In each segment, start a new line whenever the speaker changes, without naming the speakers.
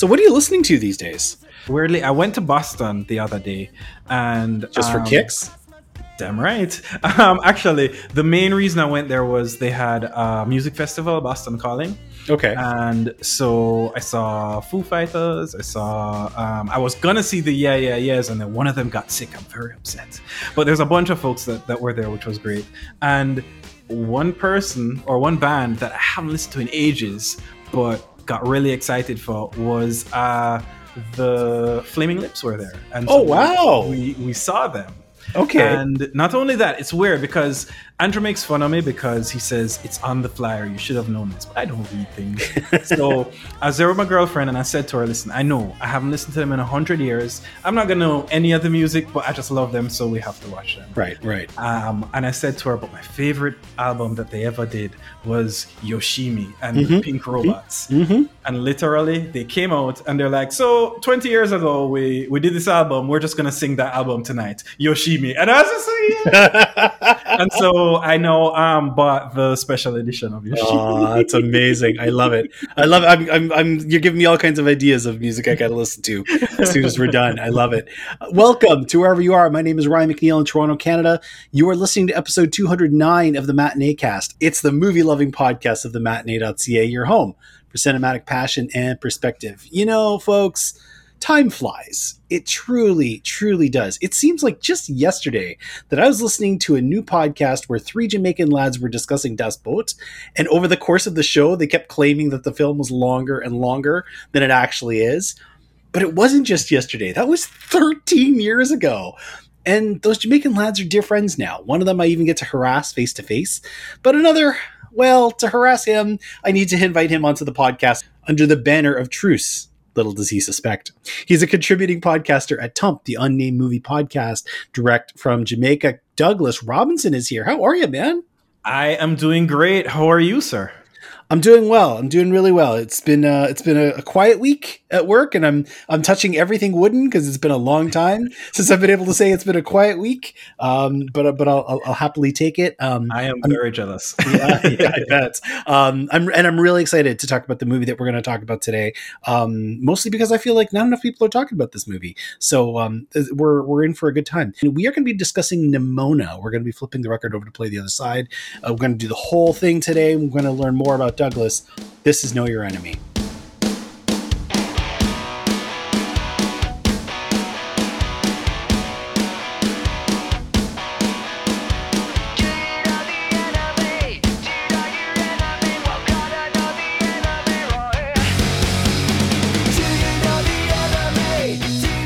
So, what are you listening to these days?
Weirdly, I went to Boston the other day, and
just for
um,
kicks.
Damn right. Um, actually, the main reason I went there was they had a music festival, Boston Calling.
Okay.
And so I saw Foo Fighters. I saw. Um, I was gonna see the Yeah Yeah Yeahs, and then one of them got sick. I'm very upset. But there's a bunch of folks that, that were there, which was great. And one person or one band that I haven't listened to in ages, but got really excited for was uh, the Flaming Lips were there. And
oh wow,
we we saw them.
Okay.
And not only that, it's weird because Andrew makes fun of me because he says it's on the flyer. You should have known this, but I don't read things. so I was there with my girlfriend, and I said to her, "Listen, I know I haven't listened to them in a hundred years. I'm not gonna know any of the music, but I just love them, so we have to watch them."
Right, right.
Um, and I said to her, "But my favorite album that they ever did was Yoshimi and
Mm-hmm.
the Pink Robots." And literally, they came out and they're like, "So 20 years ago, we we did this album. We're just gonna sing that album tonight, Yoshimi." And I was just like, yeah. and so I know um bought the special edition of Yoshimi.
Oh, that's amazing! I love it. I love it. I'm, I'm, I'm, you're giving me all kinds of ideas of music I got to listen to as soon as we're done. I love it. Welcome to wherever you are. My name is Ryan McNeil in Toronto, Canada. You are listening to episode 209 of the Matinee Cast. It's the movie loving podcast of the matinee.ca, your home for cinematic passion and perspective. You know, folks, time flies. It truly, truly does. It seems like just yesterday that I was listening to a new podcast where three Jamaican lads were discussing Das Boot, and over the course of the show, they kept claiming that the film was longer and longer than it actually is. But it wasn't just yesterday. That was 13 years ago. And those Jamaican lads are dear friends now. One of them I even get to harass face to face, but another, well, to harass him, I need to invite him onto the podcast under the banner of truce. Little does he suspect. He's a contributing podcaster at Tump, the unnamed movie podcast, direct from Jamaica. Douglas Robinson is here. How are you, man?
I am doing great. How are you, sir?
I'm doing well. I'm doing really well. It's been uh, it's been a, a quiet week at work, and I'm I'm touching everything wooden because it's been a long time since I've been able to say it's been a quiet week. Um, but but I'll, I'll, I'll happily take it. Um,
I am very jealous.
yeah, yeah, I bet. Um, I'm and I'm really excited to talk about the movie that we're going to talk about today. Um, mostly because I feel like not enough people are talking about this movie, so um, we're we're in for a good time. And we are going to be discussing Nimona. We're going to be flipping the record over to play the other side. Uh, we're going to do the whole thing today. We're going to learn more about Douglas. This is Know Your Enemy.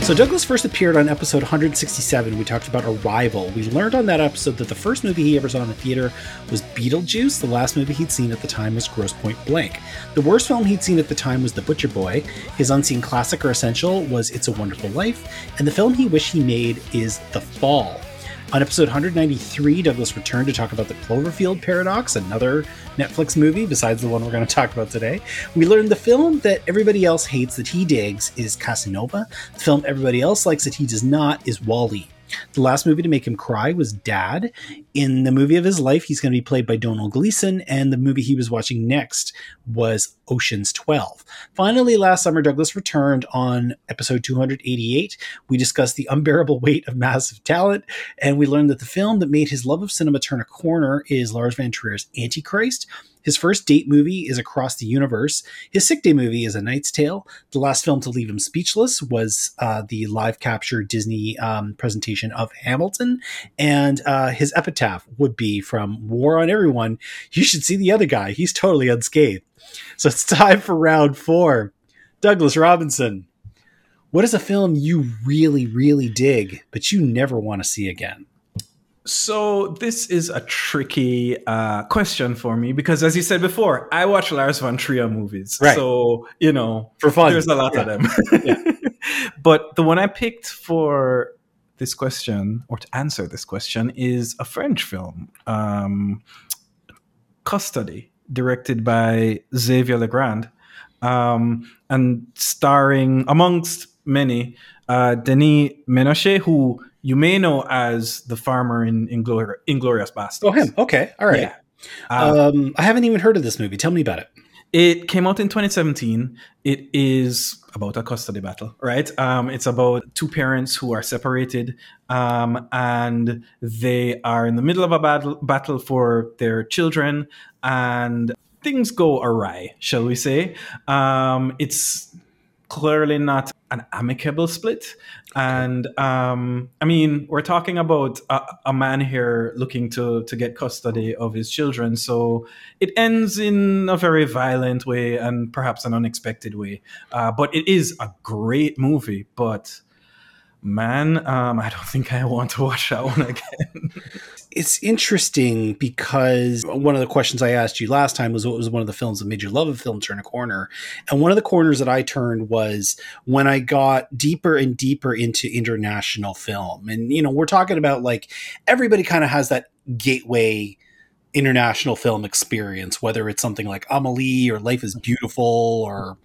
So Douglas first appeared on episode 167. We talked about Arrival. We learned on that episode that the first movie he ever saw in the theater was Beetlejuice. The last movie he'd seen at the time was Grosse Pointe Blank. The worst film he'd seen at the time was The Butcher Boy. His unseen classic or essential was It's a Wonderful Life, and the film he wished he made is The Fall. On episode 193, Douglas returned to talk about the Cloverfield Paradox, another Netflix movie besides the one we're going to talk about today. We learned the film that everybody else hates that he digs is Casanova. The film everybody else likes that he does not is WALL-E. The last movie to make him cry was Dad. In the movie of his life, he's going to be played by Domhnall Gleeson, and the movie he was watching next was Ocean's 12. Finally, last summer, Douglas returned on episode 288. We discussed the unbearable weight of massive talent, and we learned that the film that made his love of cinema turn a corner is Lars von Trier's Antichrist. His first date movie is Across the Universe. His sick day movie is A Knight's Tale. The last film to leave him speechless was uh, the live capture Disney um, presentation of Hamilton. And uh, his epitaph would be from War on Everyone. You should see the other guy. He's totally unscathed. So it's time for round four. Douglas Robinson. What is a film you really, really dig, but you never want to see again?
So this is a tricky uh, question for me because, as you said before, I watch Lars von Trier movies.
Right.
So you know,
For fun.
there's a lot
Yeah.
of them. but the one I picked for this question or to answer this question is a French film, um, Custody, directed by Xavier Legrand, um, and starring amongst many uh, Denis Menochet, who you may know as the farmer in Inglor- Inglourious Basterds.
Oh, him. Okay. All right.
Yeah. Uh,
Um, I haven't even heard of this movie. Tell me about it.
It came out in 2017. It is about a custody battle, right? Um, it's about two parents who are separated, um, and they are in the middle of a battle battle for their children, and things go awry, shall we say? Um, it's clearly not an amicable split. And um, I mean, we're talking about a, a, man here looking to to get custody of his children. So it ends in a very violent way and perhaps an unexpected way. Uh, but it is a great movie. But man, um, I don't think I want to watch that one again.
it's interesting because one of the questions I asked you last time was what was one of the films that made you love a film turn a corner. And one of the corners that I turned was when I got deeper and deeper into international film. And, you know, we're talking about like everybody kind of has that gateway international film experience, whether it's something like Amelie or Life is Beautiful or,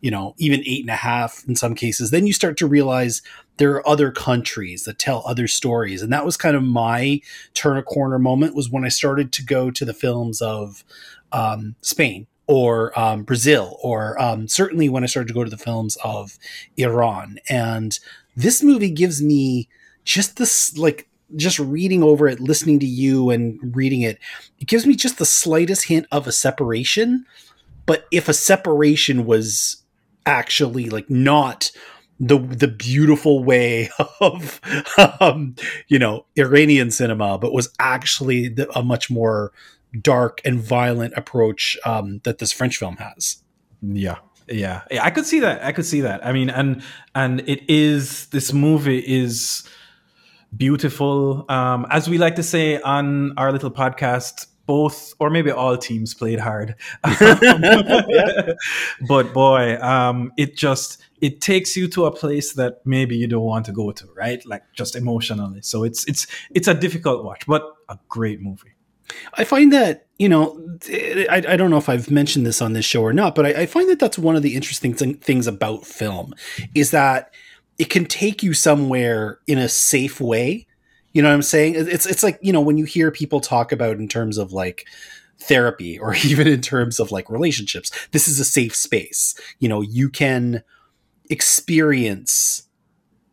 you know, even Eight and a Half in some cases. Then you start to realize there are other countries that tell other stories. And that was kind of my turn a corner moment was when I started to go to the films of um, Spain or um, Brazil, or um, certainly when I started to go to the films of Iran. And this movie gives me just this, like, just reading over it, listening to you and reading it, it gives me just the slightest hint of a separation. But if a separation was actually like not the the beautiful way of um, you know Iranian cinema, but was actually the, a much more dark and violent approach um, that this French film has.
Yeah, yeah, yeah. I could see that. I could see that. I mean, and and it is this movie is beautiful. Um, as we like to say on our little podcast, both or maybe all teams played hard. but boy, um, it just it takes you to a place that maybe you don't want to go to, right? Like just emotionally. So it's it's it's a difficult watch, but a great movie.
I find that you know I, I don't know if I've mentioned this on this show or not, but I, I find that that's one of the interesting th- things about film is that it can take you somewhere in a safe way. You know what I'm saying? It's it's like you know when you hear people talk about in terms of like therapy or even in terms of like relationships. This is a safe space. You know, you can experience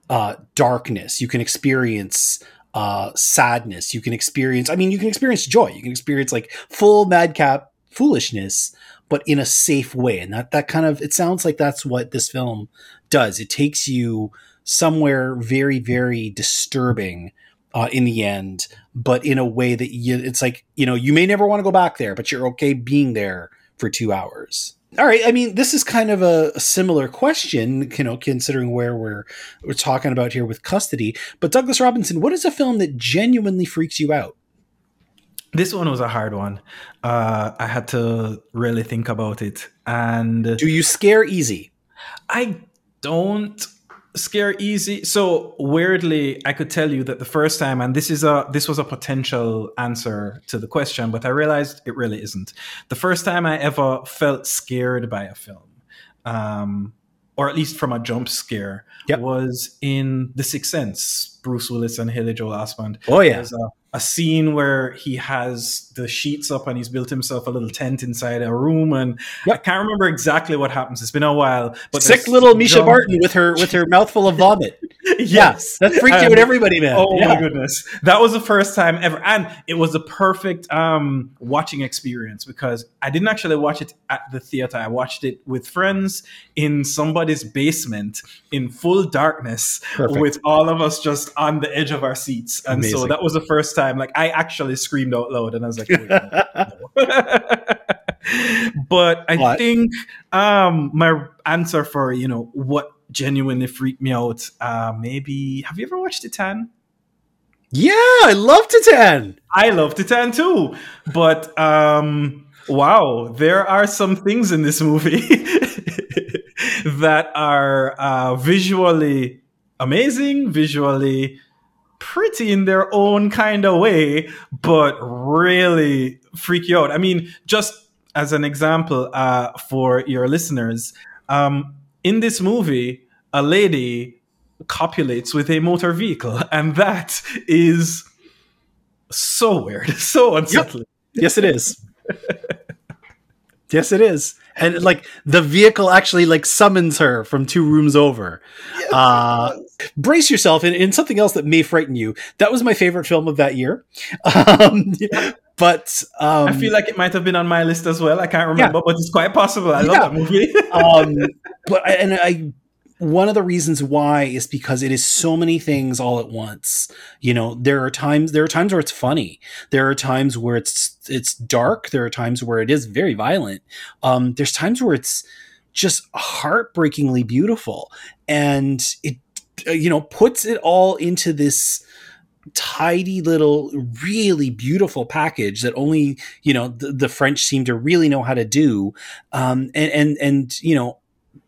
uh, darkness. You can experience uh, sadness. You can experience. I mean, you can experience joy. You can experience like full madcap foolishness, but in a safe way. And that that kind of it sounds like that's what this film does. It takes you somewhere very very disturbing uh, in the end, but in a way that you, it's like you know you may never want to go back there, but you're okay being there for two hours all right. I mean, this is kind of a, a, similar question, you know, considering where we're we're talking about here with custody. But Douglas Robinson, what is a film that genuinely freaks you out?
This one was a hard one. Uh, I had to really think about it. And
do you scare easy?
I don't scare easy. So weirdly i could tell you that the first time and this is a this was a potential answer to the question but i realized it really isn't. The first time i ever felt scared by a film um, or at least from a jump scare yep. was in the sixth sense bruce willis and haley joel osment.
Oh yeah.
A scene where he has the sheets up and he's built himself a little tent inside a room and yep. I can't remember exactly what happens. It's been a while.
But sick little Mischa Barton with her with her mouthful of vomit. yes, that freaked um, out everybody, man.
Oh yeah. my goodness, that was the first time ever, and it was a perfect um, watching experience because I didn't actually watch it at the theater. I watched it with friends in somebody's basement in full darkness perfect. with all of us just on the edge of our seats, and Amazing. so that was the first time. Like I actually screamed out loud, and I was like, but I what? think um, my answer for you know what genuinely freaked me out, uh, maybe have you ever watched Titane?
Yeah, I love Titane.
I love Titane too, but um, wow, there are some things in this movie that are uh, visually amazing, visually pretty in their own kind of way, but really freak you out. I mean, just as an example uh, for your listeners, um, in this movie, a lady copulates with a motor vehicle, and that is so weird, so unsettling.
Yep. Yes, it is. yes, it is. And like the vehicle actually like summons her from two rooms over. Yes, uh, brace yourself in, in something else that may frighten you. That was my favorite film of that year. Um, but um,
I feel like it might have been on my list as well. I can't remember, yeah. but it's quite possible. I love yeah. that movie. um,
but I, and I one of the reasons why is because it is so many things all at once. You know, there are times there are times where it's funny. There are times where it's it's dark. There are times where it is very violent. Um, there's times where it's just heartbreakingly beautiful, and it you know puts it all into this tidy little really beautiful package that only you know the, the french seem to really know how to do um, and and and you know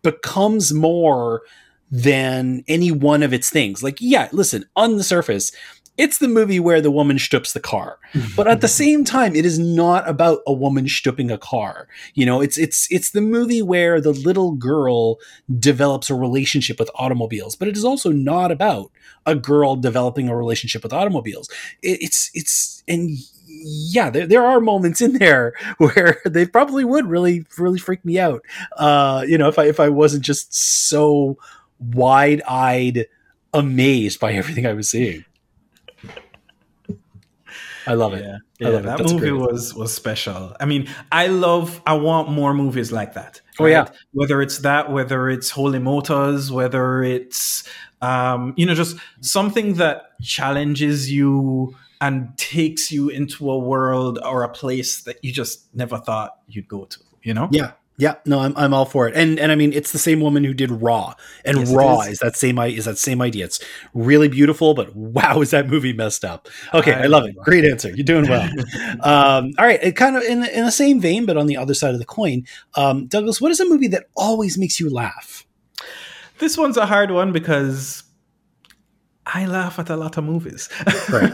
becomes more than any one of its things. Like, yeah, listen, on the surface, it's the movie where the woman shtups the car. But at the same time, it is not about a woman shtupping a car. You know, it's it's it's the movie where the little girl develops a relationship with automobiles, but it is also not about a girl developing a relationship with automobiles. It, it's it's and yeah, there, there are moments in there where they probably would really, really freak me out. Uh, you know, if I if I wasn't just so wide eyed, amazed by everything I was seeing. I love it.
Yeah, yeah love that movie was was special. I mean, I love. I want more movies like that.
Right? Oh yeah.
Whether it's that, whether it's Holy Motors, whether it's um, you know, just something that challenges you and takes you into a world or a place that you just never thought you'd go to. You know?
Yeah. Yeah, no, I'm, I'm all for it, and and I mean it's the same woman who did Raw, and yes, Raw is. is. that same is that same idea. It's really beautiful, but wow, is that movie messed up? Okay, I, I love it. Great answer. You're doing well. um, all right, it kind of in in the same vein, but on the other side of the coin, um, Douglas, what is a movie that always makes you laugh?
This one's a hard one because I laugh at a lot of movies. Right.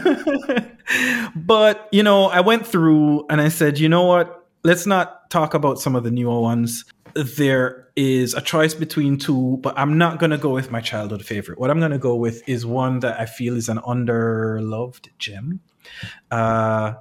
but, you know, I went through and I said, you know what? Let's not talk about some of the newer ones. There is a choice between two, but I'm not going to go with my childhood favorite. What I'm going to go with is one that I feel is an underloved gem. Uh,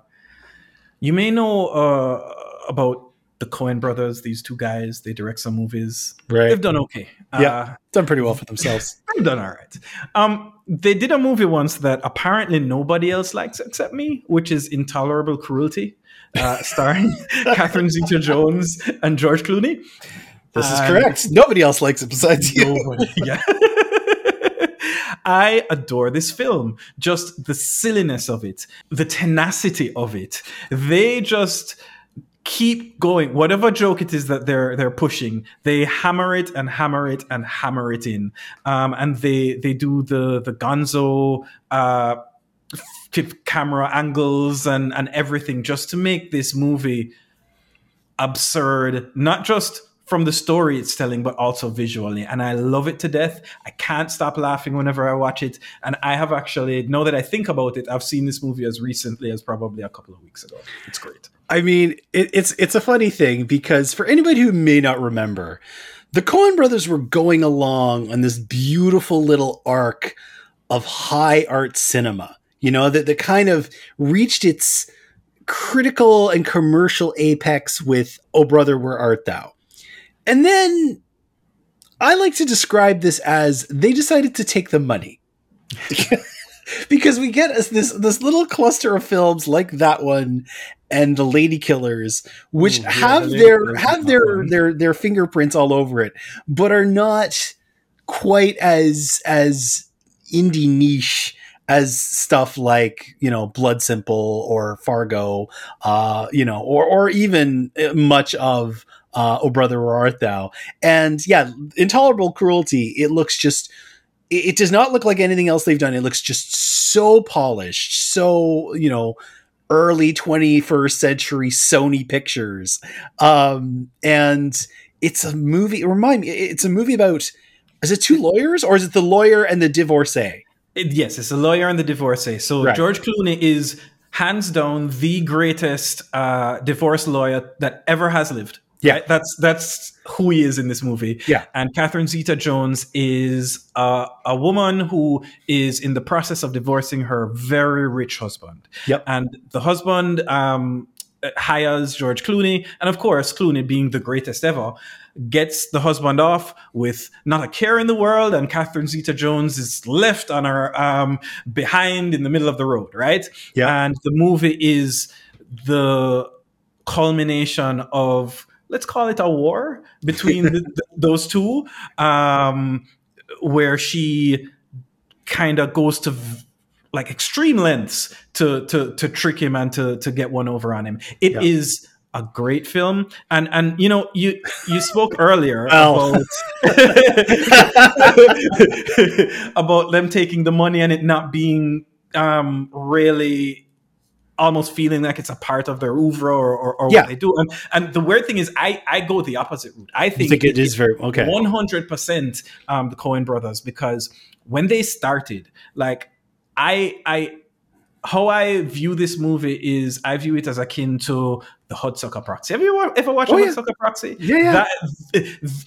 you may know uh, about the Coen brothers, these two guys, they direct some movies.
Right.
They've done okay.
Yeah. Uh, done pretty well for themselves.
they've done all right. Um, they did a movie once that apparently nobody else likes except me, which is Intolerable Cruelty, uh, starring Catherine Zeta Jones and George Clooney.
This is correct. Nobody else likes it besides you. Nobody, yeah.
I adore this film. Just the silliness of it, the tenacity of it. They just keep going. Whatever joke it is that they're they're pushing, they hammer it and hammer it and hammer it in. Um, and they they do the the Gonzo uh, camera angles and and everything just to make this movie absurd. Not just from the story it's telling, but also visually. And I love it to death. I can't stop laughing whenever I watch it. And I have actually, now that I think about it, I've seen this movie as recently as probably a couple of weeks ago. It's great.
I mean, it, it's it's a funny thing because for anybody who may not remember, the Coen brothers were going along on this beautiful little arc of high art cinema. You know that that kind of reached its critical and commercial apex with "Oh Brother, Where Art Thou," and then I like to describe this as they decided to take the money. because we get this this little cluster of films like that one and the Lady Killers, which Ooh, yeah, have the their have their their their fingerprints all over it, but are not quite as as indie niche as stuff like you know Blood Simple or Fargo, uh, you know, or or even uh, much of uh, Oh Brother Where Art Thou, and yeah, Intolerable Cruelty. It looks just it, does not look like anything else they've done. It looks just so polished, so you know, early 21st century Sony pictures. Um, and it's a movie. Remind me, it's a movie about. Is it two lawyers or is it the lawyer and the divorcee?
It, yes, it's the lawyer and the divorcee. So right. George Clooney is hands down the greatest uh, divorce lawyer that ever has lived.
Yeah,
right? that's that's who he is in this movie.
Yeah,
and Catherine Zeta-Jones is uh, a woman who is in the process of divorcing her very rich husband.
Yep,
and the husband um, hires George Clooney, and of course, Clooney being the greatest ever, gets the husband off with not a care in the world, and Catherine Zeta-Jones is left on her um, behind in the middle of the road, right?
Yeah.
And the movie is the culmination of let's call it a war between the, those two, um, where she kind of goes to v- like extreme lengths to to to trick him and to to get one over on him. It
Yeah.
is a great film, and and you know you you spoke earlier about about them taking the money and it not being um really almost feeling like it's a part of their oeuvre or, or, or
Yeah.
what they do. And, and the weird thing is, I, I go the opposite route. I think,
think it is very okay.
one hundred percent um the Coen brothers because when they started, like I I how I view this movie is I view it as akin to the Hudsucker Proxy. Have you ever- ever watched
Oh,
the
yeah.
Hudsucker Proxy?
Yeah, yeah.
That,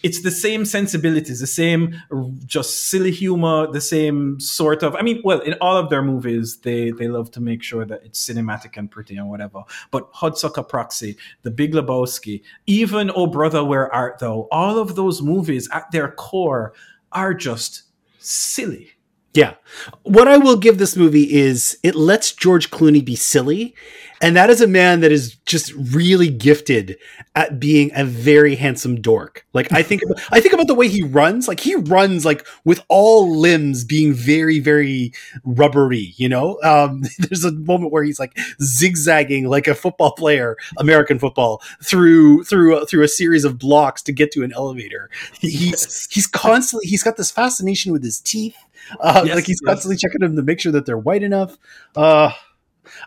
it's the same sensibilities, the same just silly humor, the same sort of. I mean, well, in all of their movies, they they love to make sure that it's cinematic and pretty and whatever. But Hudsucker Proxy, The Big Lebowski, even Oh Brother, Where Art Thou? All of those movies at their core are just silly.
Yeah. What I will give this movie is it lets George Clooney be silly. And that is a man that is just really gifted at being a very handsome dork. Like I think I think about the way he runs. Like he runs like with all limbs being very, very rubbery, you know? Um there's a moment where he's like zigzagging like a football player, American football, through through through a series of blocks to get to an elevator. He's he's constantly he's got this fascination with his teeth. Uh,
Yes,
like he's
yes.
constantly checking them to make sure that they're white enough. Uh,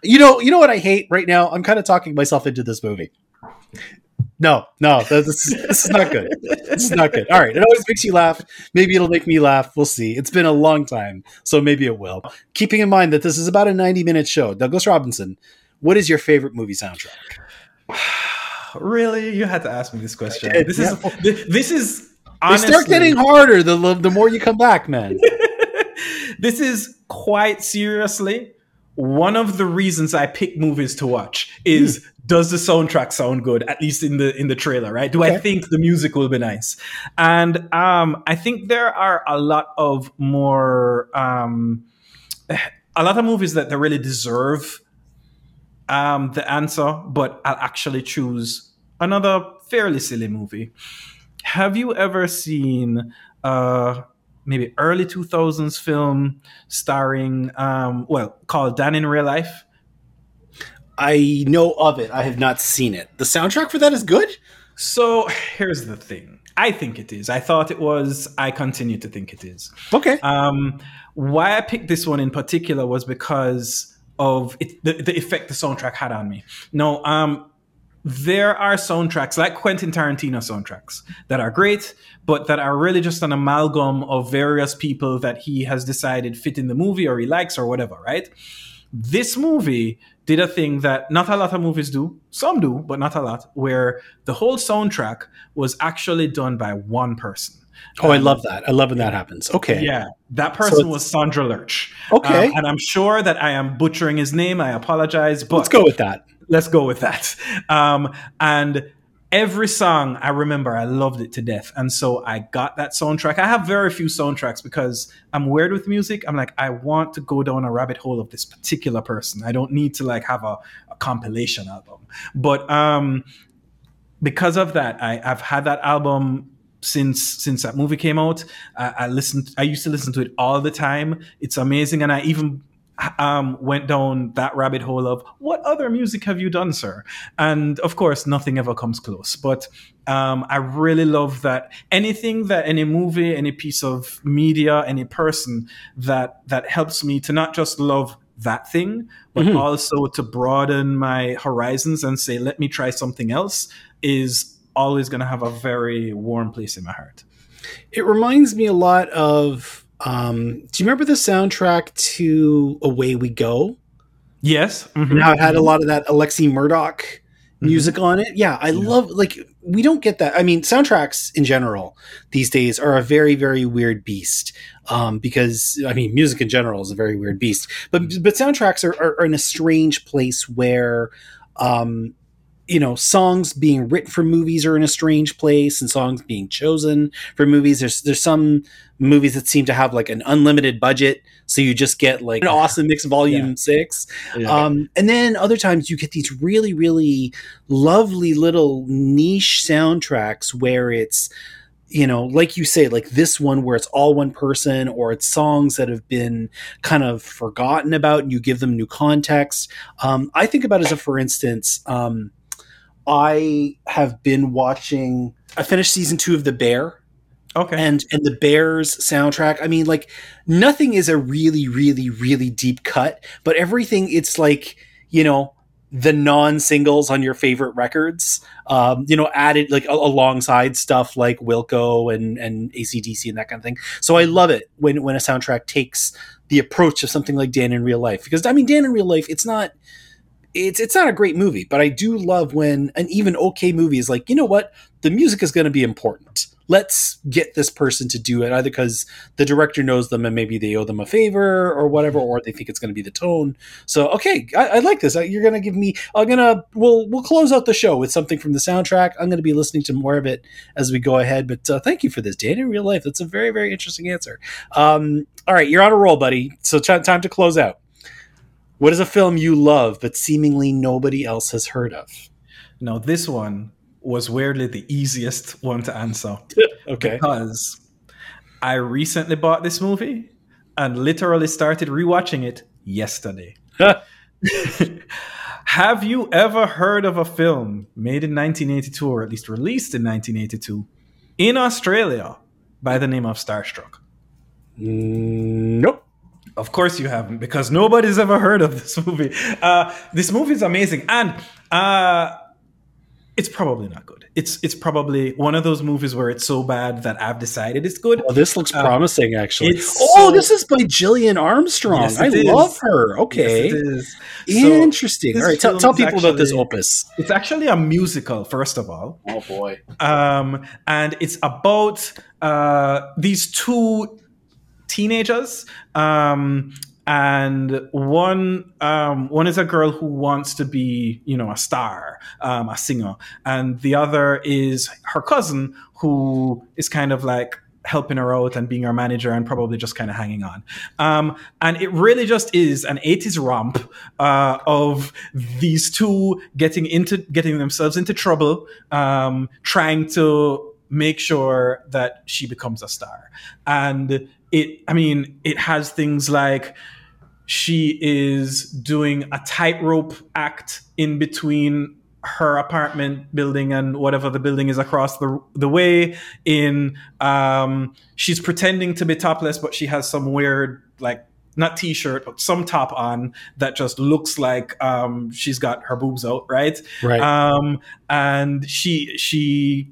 you know, you know what I hate right now. I'm kind of talking myself into this movie. No, no, this is, this is not good. This is not good. All right, it always makes you laugh. Maybe it'll make me laugh. We'll see. It's been a long time, so maybe it will. Keeping in mind that this is about a 90 minute show. Douglas Robinson, what is your favorite movie soundtrack?
Really, you had to ask me this question.
did,
This
yeah.
is this is honestly, They
start getting harder the the more you come back, man.
this is quite seriously one of the reasons I pick movies to watch is does the soundtrack sound good at least in the in the trailer right? Do I think the music will be nice? And um I think there are a lot of more um a lot of movies that, that really deserve um the answer but I'll actually choose another fairly silly movie. Have you ever seen uh maybe early 2000s film starring um well called Dan in Real Life
I know of it. I have not seen it. The soundtrack for that is good.
so here's the thing I think it is I thought it was I continue to think it is
Okay.
um why I picked this one in particular was because of it, the, the effect the soundtrack had on me no um there are soundtracks like Quentin Tarantino soundtracks that are great, but that are really just an amalgam of various people that he has decided fit in the movie or he likes or whatever, right? This movie did a thing that not a lot of movies do, some do, but not a lot, where the whole soundtrack was actually done by one person.
Oh, I
Um,
love that. I love when that happens. Okay.
yeah, that person
it's-
was Sondre Lerche.
Okay.
Um, and I'm sure that I am butchering his name. I apologize, but
Let's go with that.
Let's go with that. Um, and every song I remember, I loved it to death. And so I got that soundtrack. I have very few soundtracks because I'm weird with music. I'm like, I want to go down a rabbit hole of this particular person. I don't need to like have a, a compilation album. But um, because of that, I, I've had that album since since that movie came out. I, I listened. I used to listen to it all the time. It's amazing, and I even um, went down that rabbit hole of what other music have you done, sir? And of course, nothing ever comes close. But um, I really love that anything that any movie, any piece of media, any person that that helps me to not just love that thing, but
Mhm.
also to broaden my horizons and say, let me try something else, is always going to have a very warm place in my heart.
It reminds me a lot of. Um, do you remember the soundtrack to Away We Go?
Yes. mhm.
And how it had a lot of that Alexi Murdoch music on it. Yeah, I
Yeah.
love like we don't get that. I mean, soundtracks in general these days are a very very weird beast. Um, because I mean, music in general is a very weird beast. But but soundtracks are, are, are in a strange place where um, you know songs being written for movies are in a strange place and songs being chosen for movies there's there's some movies that seem to have like an unlimited budget so you just get like an awesome mix of volume
Yeah.
6
Yeah.
um, and then other times you get these really really lovely little niche soundtracks where it's you know like you say like this one where it's all one person or it's songs that have been kind of forgotten about and you give them new context um, i think about as a for instance um, i have been watching i finished season two of the bear
okay.
and and the bears soundtrack i mean like nothing is a really really really deep cut but everything it's like you know the non-singles on your favorite records um, you know added like a- alongside stuff like wilco and and acdc and that kind of thing so i love it when when a soundtrack takes the approach of something like dan in real life because i mean dan in real life it's not it's it's not a great movie but i do love when an even okay movie is like you know what? The music is going to be important. Let's get this person to do it either because the director knows them and maybe they owe them a favor or whatever or they think it's going to be the tone. So okay i, I like this. You're going to give me i'm going to we'll we'll close out the show with something from the soundtrack. I'm going to be listening to more of it as we go ahead but uh, thank you for this dan in real life. That's a very very interesting answer. Um, all right you're on a roll buddy. So t- time to close out what is a film you love but seemingly nobody else has heard of
Now, this one was weirdly the easiest one to answer
okay
because I recently bought this movie and literally started rewatching it yesterday. Have you ever heard of a film made in 1982 or at least released in 1982 in Australia by the name of Starstruck?
Mm, nope
Of course you haven't, because nobody's ever heard of this movie. Uh, this movie is amazing, and uh, it's probably not good. It's it's probably one of those movies where it's so bad that I've decided it's good.
Well, this looks
Uh,
promising, actually. Oh,
so-
this is by Gillian Armstrong.
Yes,
I
it is.
love her. Okay,
Yes, it is. So,
interesting.
this
All right, tell, tell
is
people about this opus.
It's actually a musical, first of all.
Oh boy.
um, and it's about uh, these two teenagers. Um, and one um, one is a girl who wants to be, you know, a star, um, a singer, and the other is her cousin who is kind of like helping her out and being her manager and probably just kind of hanging on. Um, and it really just is an 80s romp uh, of these two getting into getting themselves into trouble, um, trying to make sure that she becomes a star. And it, I mean, it has things like she is doing a tightrope act in between her apartment building and whatever the building is across the the way in um she's pretending to be topless but she has some weird like not t-shirt but some top on that just looks like um she's got her boobs out right
Right.
um and she she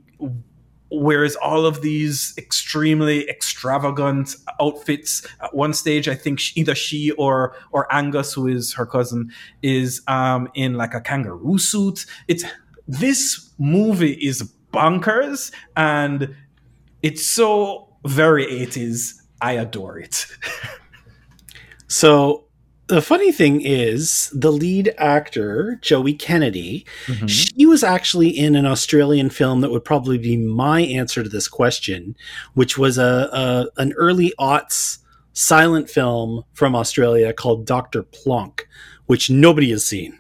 wears all of these extremely extravagant outfits at one stage i think she, either she or or angus who is her cousin is um in like a kangaroo suit. It's this movie is bonkers and it's so very 80s i adore it.
So the funny thing is, the lead actor Joey Kennedy,
Mhm.
she was actually in an Australian film that would probably be my answer to this question, which was a, a an early aughts silent film from Australia called Doctor Plonk, which nobody has seen.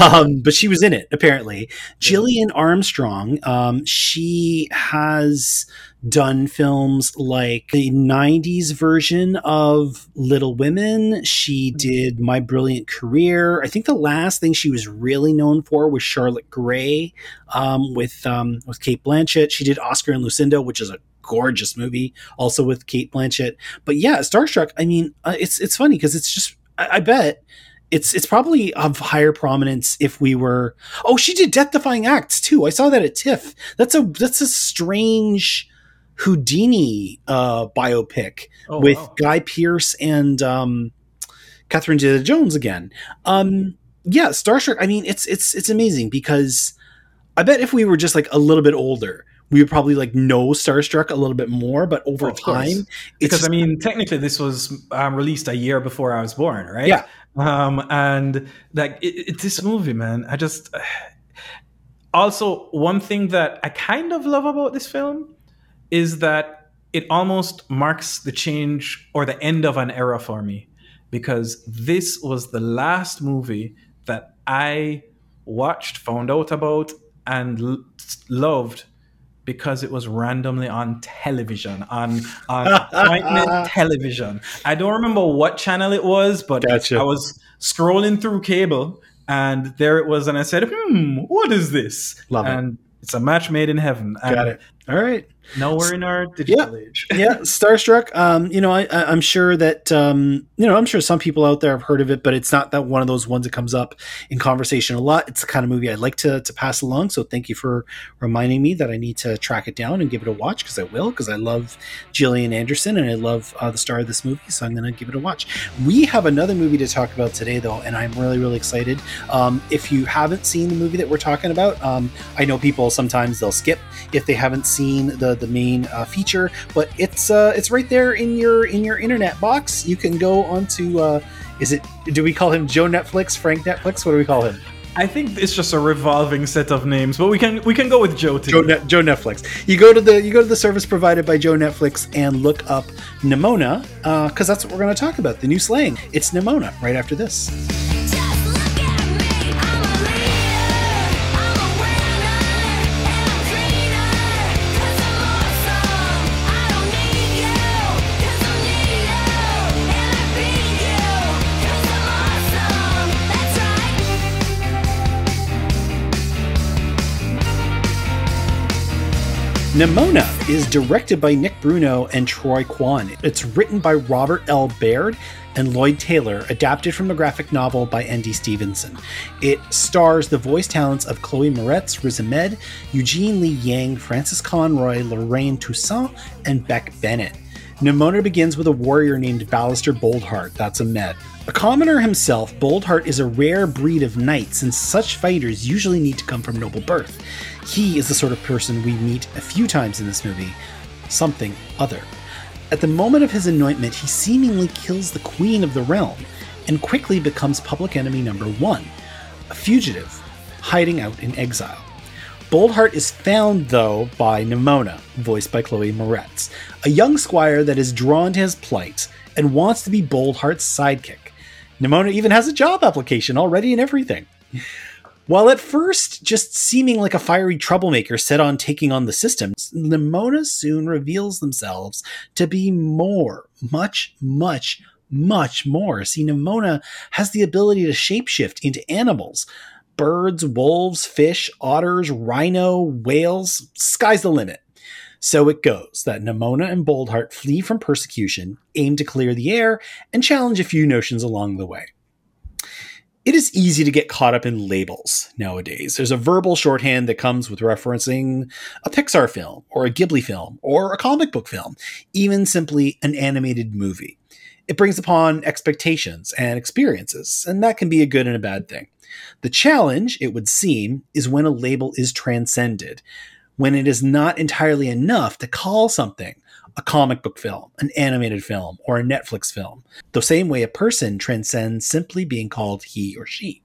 Um, but she was in it apparently. Gillian Armstrong, um, she has done films like the 90s version of Little Women. She did My Brilliant Career. I think the last thing she was really known for was Charlotte Gray um, with um, with Cate Blanchett. She did Oscar and Lucinda, which is a gorgeous movie, also with Cate Blanchett. But yeah, Starstruck. I mean, uh, it's it's funny because it's just I, I bet it's it's probably of higher prominence if we were. Oh, she did Death Defying Acts too. I saw that at TIFF. That's a that's a strange Houdini uh, biopic
Oh,
with
wow.
Guy Pearce and um, Catherine Zeta-Jones again. Um, yeah, Starstruck. I mean, it's it's it's amazing because I bet if we were just like a little bit older, we would probably like know Starstruck a little bit more. But over time, it's
because
just,
I mean, technically, this was um, released a year before I was born, right?
Yeah.
Um, and like it, it, this movie, man, I just also, one thing that I kind of love about this film is that it almost marks the change or the end of an era for me because this was the last movie that I watched, found out about, and l- loved because it was randomly on television on on appointment television. I don't remember what channel it was, but
Gotcha.
I was scrolling through cable and there it was, and I said, "Hmm, what is this?"
Love it.
and it's a match made in heaven. And
Got it. All right.
Now we're in our digital age.
yeah, Starstruck. Um, you know, I, I'm sure that um, you know, I'm sure some people out there have heard of it, but it's not that one of those ones that comes up in conversation a lot. It's the kind of movie I'd like to to pass along. So thank you for reminding me that I need to track it down and give it a watch because I will because I love Gillian Anderson and I love uh, the star of this movie. So I'm going to give it a watch. We have another movie to talk about today, though, and I'm really really excited. Um, if you haven't seen the movie that we're talking about, um, I know people sometimes they'll skip if they haven't seen the the main uh, feature, but it's uh, it's right there in your in your internet box. You can go onto uh, is it do we call him Joe Netflix, Frank Netflix? What do we call him?
I think it's just a revolving set of names, but we can we can go with Joe too.
Joe, Net, Joe Netflix. You go to the you go to the service provided by Joe Netflix and look up Nimona because that's what we're going to talk about. The new slang. It's Nimona. Right after this. Nimona is directed by Nick Bruno and Troy Quane. It's written by Robert L. Baird and Lloyd Taylor, adapted from the graphic novel by N.D. Stevenson. It stars the voice talents of Chloe Moretz, Riz Ahmed, Eugene Lee Yang, Frances Conroy, Lorraine Toussaint, and Beck Bennett. Nimona begins with a warrior named Ballister Boldheart, that's Ahmed. A commoner himself, Boldheart is a rare breed of knight since such fighters usually need to come from noble birth. He is the sort of person we meet a few times in this movie, something other. At the moment of his anointment, he seemingly kills the queen of the realm and quickly becomes public enemy number one, a fugitive hiding out in exile. Boldheart is found, though, by Nimona, voiced by Chloe Moretz, a young squire that is drawn to his plight and wants to be Boldheart's sidekick. Nimona even has a job application already and everything. While at first just seeming like a fiery troublemaker set on taking on the system, Nimona soon reveals themselves to be more, much, much, much more. See, Nimona has the ability to shapeshift into animals birds, wolves, fish, otters, rhino, whales. Sky's the limit. So it goes that Nimona and Boldheart flee from persecution, aim to clear the air, and challenge a few notions along the way. It is easy to get caught up in labels nowadays. There's a verbal shorthand that comes with referencing a Pixar film, or a Ghibli film, or a comic book film, even simply an animated movie. It brings upon expectations and experiences, and that can be a good and a bad thing. The challenge, it would seem, is when a label is transcended, when it is not entirely enough to call something a comic book film, an animated film, or a Netflix film, the same way a person transcends simply being called he or she.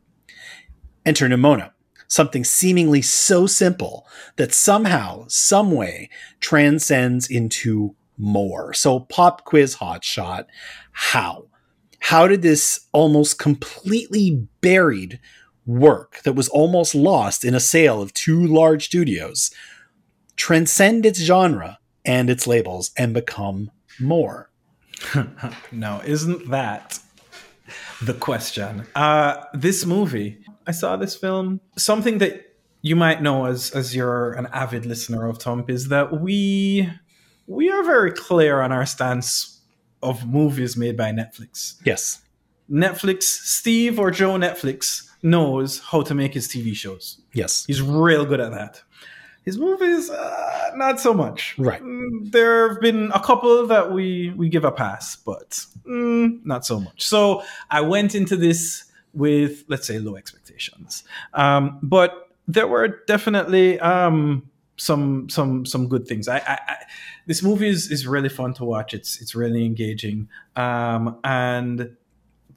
Enter Nimona, something seemingly so simple that somehow, some way, transcends into more. So, pop quiz hotshot, how? How did this almost completely buried work that was almost lost in a sale of two large studios transcend its genre and its labels and become more?
no, isn't that the question? Uh, this movie, I saw this film. Something that you might know as as you're an avid listener of Tump is that we we are very clear on our stance of movies made by Netflix.
Yes.
Netflix, Steve or Joe Netflix knows how to make his TV shows.
Yes.
He's real good at that. His movies, uh, not so much.
Right.
Mm, there have been a couple that we we give a pass, but mm, not so much. So I went into this with, let's say, low expectations. Um, but there were definitely um, some some some good things. I, I, I this movie is, is really fun to watch. It's it's really engaging, um, and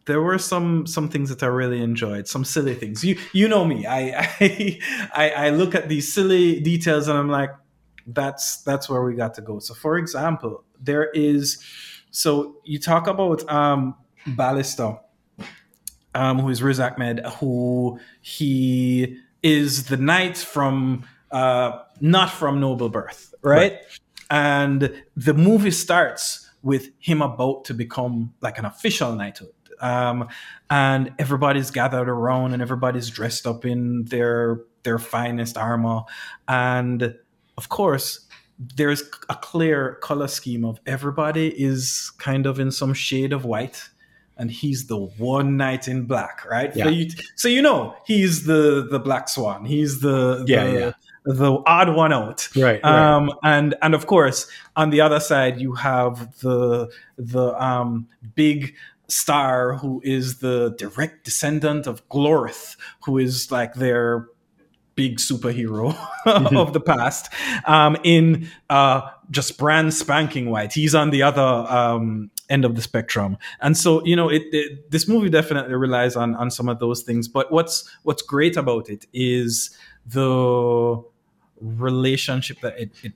there were some some things that I really enjoyed, some silly things. You you know me, I I I, I look at these silly details and I'm like, that's that's where we got to go. So, for example, there is so you talk about um, Ballister, um, who is Riz Ahmed, who he is the knight from uh, not from noble birth, right? And the movie starts with him about to become like an official knighthood. Um, and everybody's gathered around and everybody's dressed up in their their finest armor. And of course, there's a clear color scheme of everybody is kind of in some shade of white and he's the one knight in black right
Yeah.
so, you, so you know he's the the black swan he's the
Yeah,
the,
yeah.
the odd one out
Right.
um and and of course on the other side you have the the um big star who is the direct descendant of Gloreth who is like their big superhero of the past um, in uh, just brand spanking white. He's on the other um, end of the spectrum, and so you know, it, it, this movie definitely relies on on some of those things. But what's what's great about it is the relationship that it, it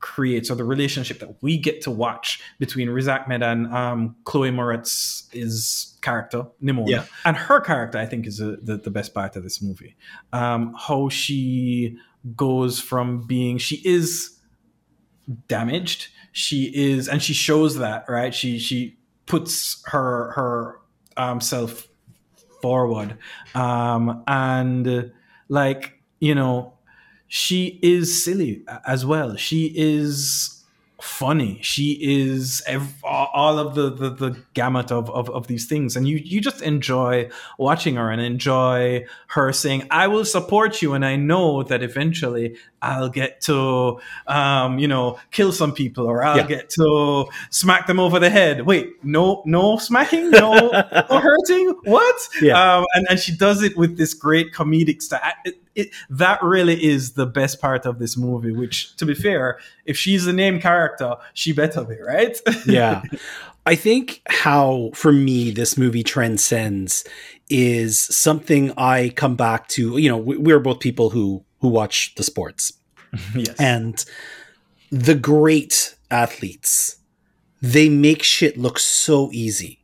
creates, or the relationship that we get to watch between Riz Ahmed and um, Chloe Moretz's character Nimona,
Yeah.
and her character. I think is a, the the best part of this movie. Um, how she goes from being she is damaged she is and she shows that right she she puts her her um self forward um and like you know she is silly as well. She is funny. She is ev- all of the, the the gamut of, of of these things. And you you just enjoy watching her and enjoy her saying i will support you and i know that eventually i'll get to um you know kill some people or i'll
Yeah.
get to smack them over the head. Wait no no smacking? No, no hurting? What?
Yeah.
um and, and she does it with this great comedic style it, that really is the best part of this movie which to be fair if she's the name character she better be right
yeah. I think how, for me, this movie transcends is something I come back to. You know, we- we're both people who who watch the sports,
yes
and the great athletes, they make shit look so easy.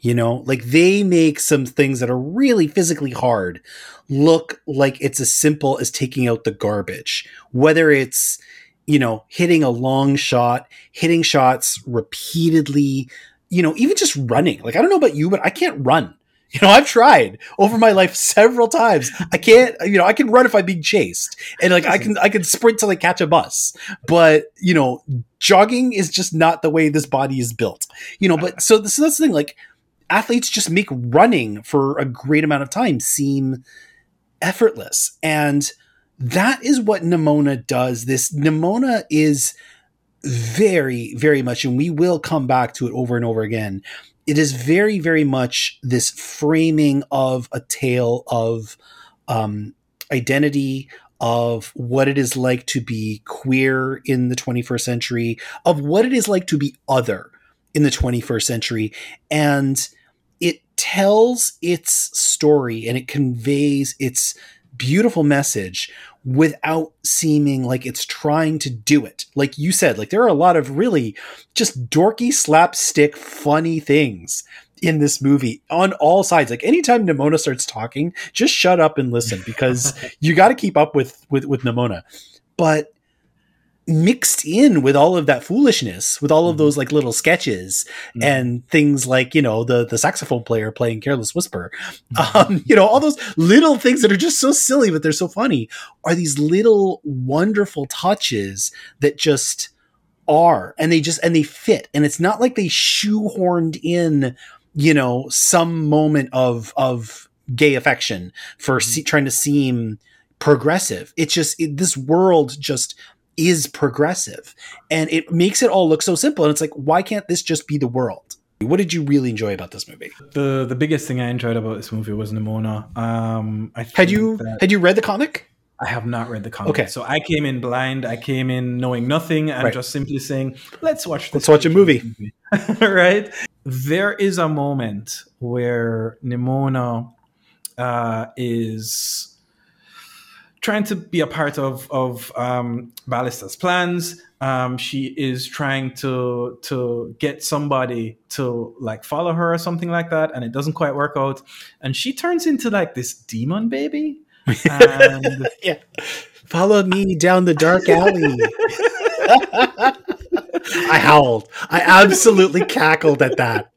You know, like they make some things that are really physically hard look like it's as simple as taking out the garbage. Whether it's, you know, hitting a long shot, hitting shots repeatedly, you know, even just running. Like, I don't know about you, but I can't run. You know, I've tried over my life several times. I can't, you know, I can run if I'm being chased. And like I can I can sprint till I catch a bus. But, you know, jogging is just not the way this body is built. You know, but so this so that's the thing, like athletes just make running for a great amount of time seem effortless. And that is what Nimona does. This Nimona is very, very much, and we will come back to it over and over again. It is very, very much this framing of a tale of um, identity, of what it is like to be queer in the 21st century, of what it is like to be other in the 21st century. And it tells its story and it conveys its beautiful message without seeming like it's trying to do it. Like you said, like there are a lot of really just dorky slapstick funny things in this movie on all sides. Like anytime Nimona starts talking, just shut up and listen because you got to keep up with with with Nimona. But mixed in with all of that foolishness, with all of
Mhm.
those like little sketches
Mhm.
and things like you know the the saxophone player playing "Careless Whisper," um, you know all those little things that are just so silly but they're so funny are these little wonderful touches that just are and they just and they fit. And it's not like they shoehorned in you know some moment of of gay affection for se- trying to seem progressive. It's just it, this world just is progressive and it makes it all look so simple and it's like why can't this just be the world what did you really enjoy about this movie
the the biggest thing I enjoyed about this movie was Nimona. Um, I
had you
that-
had you read the comic
I have not read the comic.
Okay.
So I came in blind. I came in knowing nothing and
Right.
just simply saying, "Let's watch. This
Let's watch a movie."
right? There is a moment where Nimona uh, is trying to be a part of of um, Ballister's plans. Um, she is trying to to get somebody to like follow her or something like that, and it doesn't quite work out. And she turns into like this demon baby. And
yeah. Follow me down the dark alley. I howled. I absolutely cackled at that.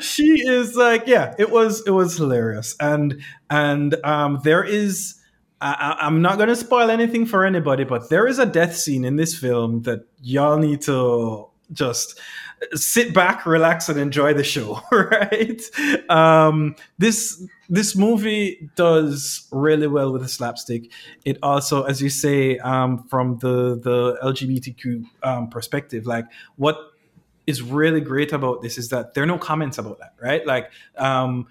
she is like yeah it was it was hilarious and and um there is I, I'm not going to spoil anything for anybody, but there is a death scene in this film that y'all need to just sit back, relax, and enjoy the show. Right? Um, this this movie does really well with the slapstick. It also, as you say, um, from the the LGBTQ um, perspective, like what is really great about this is that there are no comments about that, right? Like, um,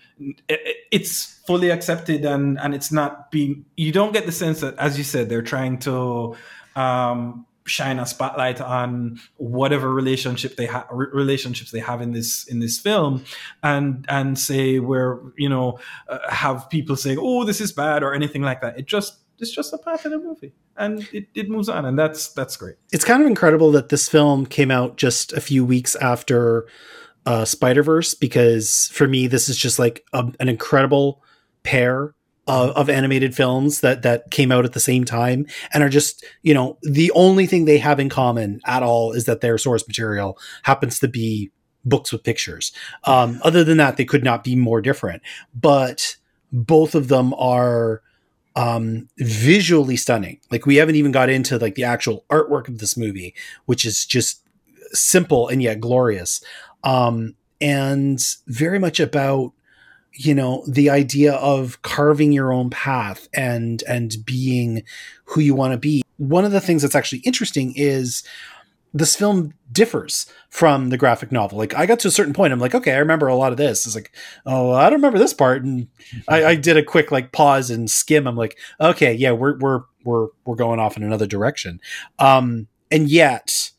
it, it's fully accepted and and it's not being. You don't get the sense that, as you said, they're trying to um, shine a spotlight on whatever relationship they have relationships they have in this in this film and and say where you know uh, have people saying oh this is bad or anything like that it just it's just a part of the movie and it, it moves on and that's that's great
It's kind of incredible that this film came out just a few weeks after uh, Spider Verse because for me this is just like a, an incredible pair of, of animated films that that came out at the same time and are just you know the only thing they have in common at all is that their source material happens to be books with pictures. Um, other than that, they could not be more different. But both of them are um visually stunning like we haven't even got into like the actual artwork of this movie which is just simple and yet glorious um and very much about you know the idea of carving your own path and and being who you want to be. One of the things that's actually interesting is this film differs from the graphic novel. Like i got to a certain point i'm like okay i remember a lot of this. It's like oh i don't remember this part. And I, I did a quick like pause and skim. I'm like, okay, yeah, we're we're we're we're going off in another direction. Um, and yet,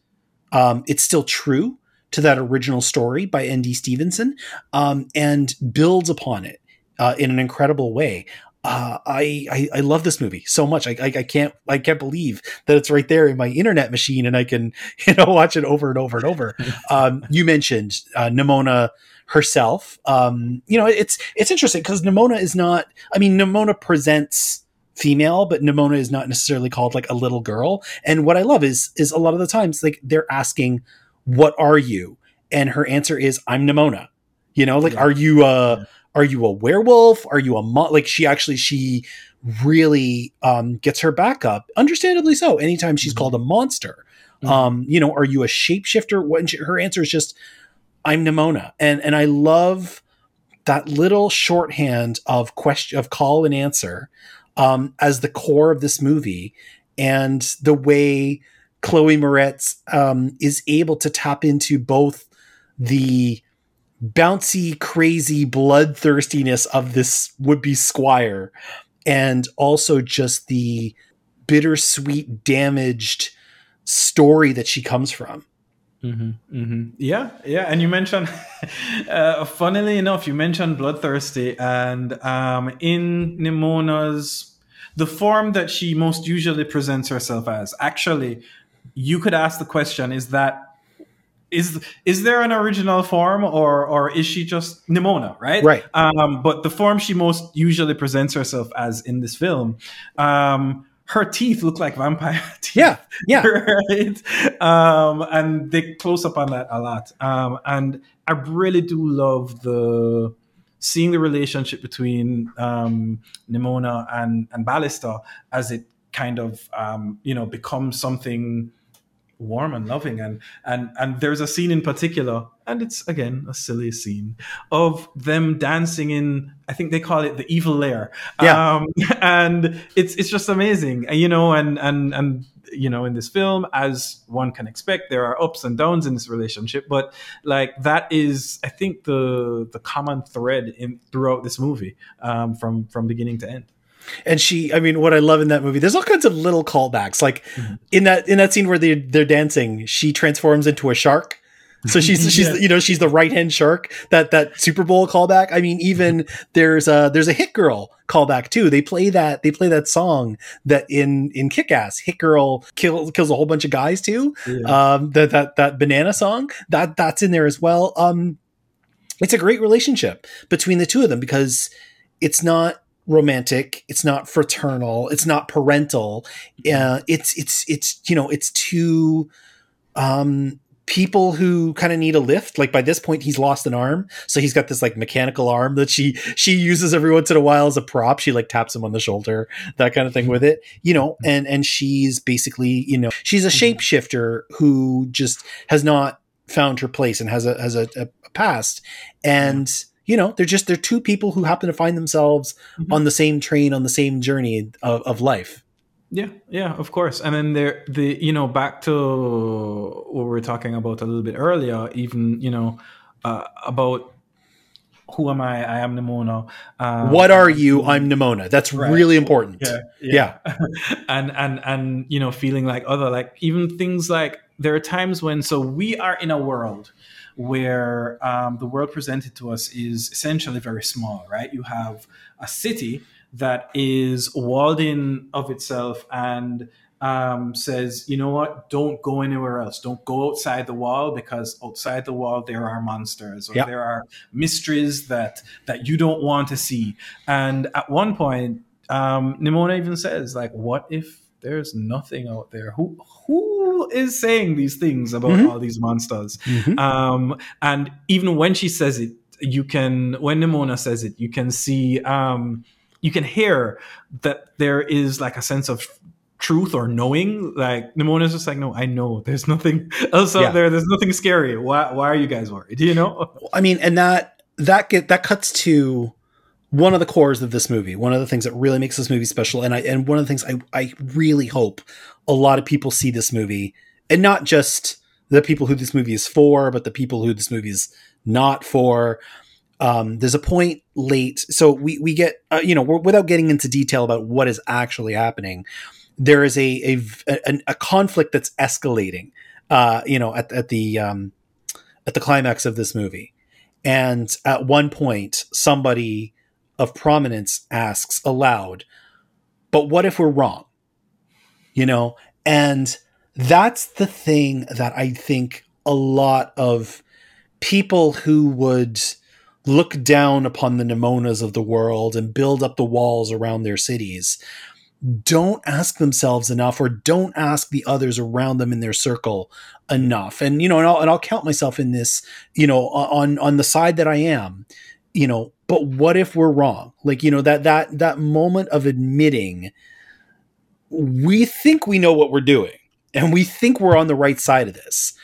um, it's still true to that original story by N.D. Stevenson, um, and builds upon it uh, in an incredible way. Uh, I, I I love this movie so much. I, I I can't I can't believe that it's right there in my internet machine, and I can you know watch it over and over and over. um, you mentioned uh, Nimona herself. Um, you know, it's it's interesting because Nimona is not. I mean, Nimona presents female, but Nimona is not necessarily called like a little girl. And what I love is is a lot of the times like they're asking, "What are you?" And her answer is, "I'm Nimona." You know, like,
Yeah.
are you a are you a werewolf? Are you a mo-? like? She actually she really um, gets her back up, understandably so. Anytime she's
Mhm.
called a monster,
Mhm.
um, you know, are you a shapeshifter? What? and she- her answer is just, I'm Nimona, and and I love that little shorthand of question of call and answer um, as the core of this movie, and the way Chloe Moretz um, is able to tap into both the bouncy, crazy bloodthirstiness of this would-be squire, and also just the bittersweet, damaged story that she comes from.
hmm hmm Yeah, yeah. And you mentioned, uh, funnily enough, you mentioned bloodthirsty, and um, in Nimona's the form that she most usually presents herself as. Actually, you could ask the question: Is that is is there an original form, or or is she just Nimona? Right.
Right.
Um, but the form she most usually presents herself as in this film, um, her teeth look like vampire teeth.
Yeah, yeah.
right. Um, and they close up on that a lot. Um, and I really do love the seeing the relationship between um, Nimona and and Ballister as it kind of um, you know becomes something warm and loving. And and and there's a scene in particular and it's again a silly scene of them dancing in i think they call it the evil lair.
Yeah.
um and it's it's just amazing. You know and and and you know in this film as one can expect there are ups and downs in this relationship but like that is i think the the common thread in throughout this movie um from from beginning to end
And she, I mean, what I love in that movie, there's all kinds of little callbacks. Like
Mhm.
in that in that scene where they they're dancing, she transforms into a shark. So she's she's
Yeah.
you know she's the right hand shark that that Super Bowl callback. I mean, even there's a there's a Hit Girl callback too. They play that they play that song that in in Kick Ass Hit Girl kills kills a whole bunch of guys too.
Yeah.
Um, that that that banana song that that's in there as well. Um, it's a great relationship between the two of them because it's not romantic. It's not fraternal. It's not parental. Uh, it's it's it's you know it's two um people who kind of need a lift. Like by this point he's lost an arm. So he's got this like mechanical arm that she she uses every once in a while as a prop. She like taps him on the shoulder that kind of thing with it you know and and she's basically you know she's a shapeshifter who just has not found her place and has a has a, a, a past. And you know they're just they're two people who happen to find themselves
Mhm.
on the same train on the same journey of, of life
Yeah, yeah, of course. And then there, the you know, back to what we were talking about a little bit earlier, even you know, uh, about who am I? I am Nimona. Um,
what are you i'm nimona that's
Right.
really important
Yeah,
Yeah.
and and and you know, feeling like other, like even things like there are times when so we are in a world where um, the world presented to us is essentially very small, right? You have a city that is walled in of itself and um, says, you know what, don't go anywhere else. Don't go outside the wall because outside the wall there are monsters or
Yep.
there are mysteries that that you don't want to see. And at one point, um, Nimona even says, like, what if there's nothing out there? Who who is saying these things about
Mhm.
all these monsters?
Mhm.
um, and even when she says it you can when nimona says it you can see um, you can hear that there is like a sense of truth or knowing like nimona's just like no i know there's nothing else out
Yeah.
there there's nothing scary why, why are you guys worried you know
I mean, and that that get that cuts to one of the cores of this movie. One of the things that really makes this movie special, and I and one of the things I I really hope a lot of people see this movie, and not just the people who this movie is for, but the people who this movie is not for. Um, there's a point late, so we we get uh, you know without getting into detail about what is actually happening. There is a a, a, a conflict that's escalating. Uh, you know, at at the um, at the climax of this movie. And at one point, somebody of prominence asks aloud, But what if we're wrong? You know, and that's the thing that I think a lot of people who would look down upon the Nimonas of the world and build up the walls around their cities don't ask themselves enough or don't ask the others around them in their circle enough and you know and I'll, and I'll count myself in this you know on on the side that I am you know but what if we're wrong? Like you know that that that moment of admitting we think we know what we're doing and we think we're on the right side of this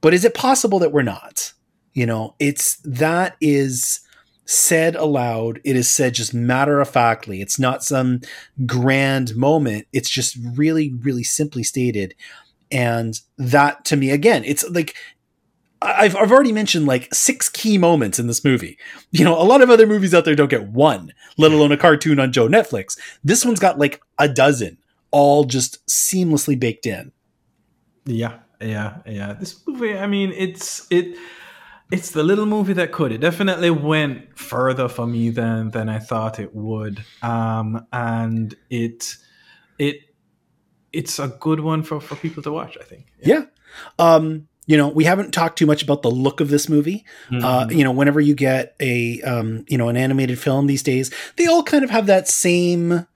but is it possible that we're not? You know it's that is said aloud. It is said just matter of factly. It's not some grand moment. It's just really really simply stated. And that to me again it's like I've, I've already mentioned like six key moments in this movie. You know a lot of other movies out there don't get one let alone a cartoon on joe netflix. This one's got like a dozen all just seamlessly baked in.
Yeah yeah yeah. This movie i mean it's it it's the little movie that could. It definitely went further for me than than i thought it would. Um and it it it's a good one for for people to watch i think.
Yeah. Um you know we haven't talked too much about the look of this movie. Uh,
Mhm.
you know whenever you get a um, you know an animated film these days they all kind of have that same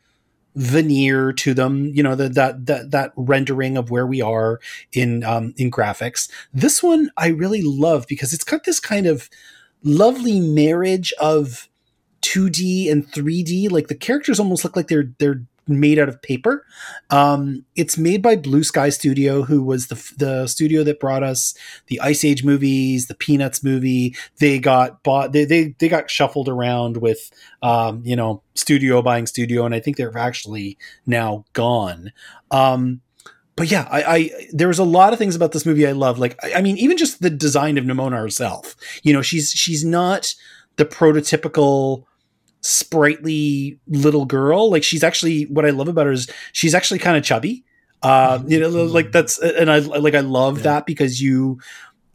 veneer to them you know the, that that that rendering of where we are in um, in graphics. This one i really love because it's got this kind of lovely marriage of 2d and 3d like the characters almost look like they're they're made out of paper. Um, it's made by blue sky studio who was the the studio that brought us the ice age movies the peanuts movie. They got bought they they, they got shuffled around with um, you know studio buying studio and i think they're actually now gone. Um, but yeah I, I there's a lot of things about this movie i love. Like I, I mean even just the design of nimona herself. You know she's she's not the prototypical sprightly little girl like she's actually what i love about her is she's actually kind of chubby uh you know like that's and i like i love
Yeah.
that because you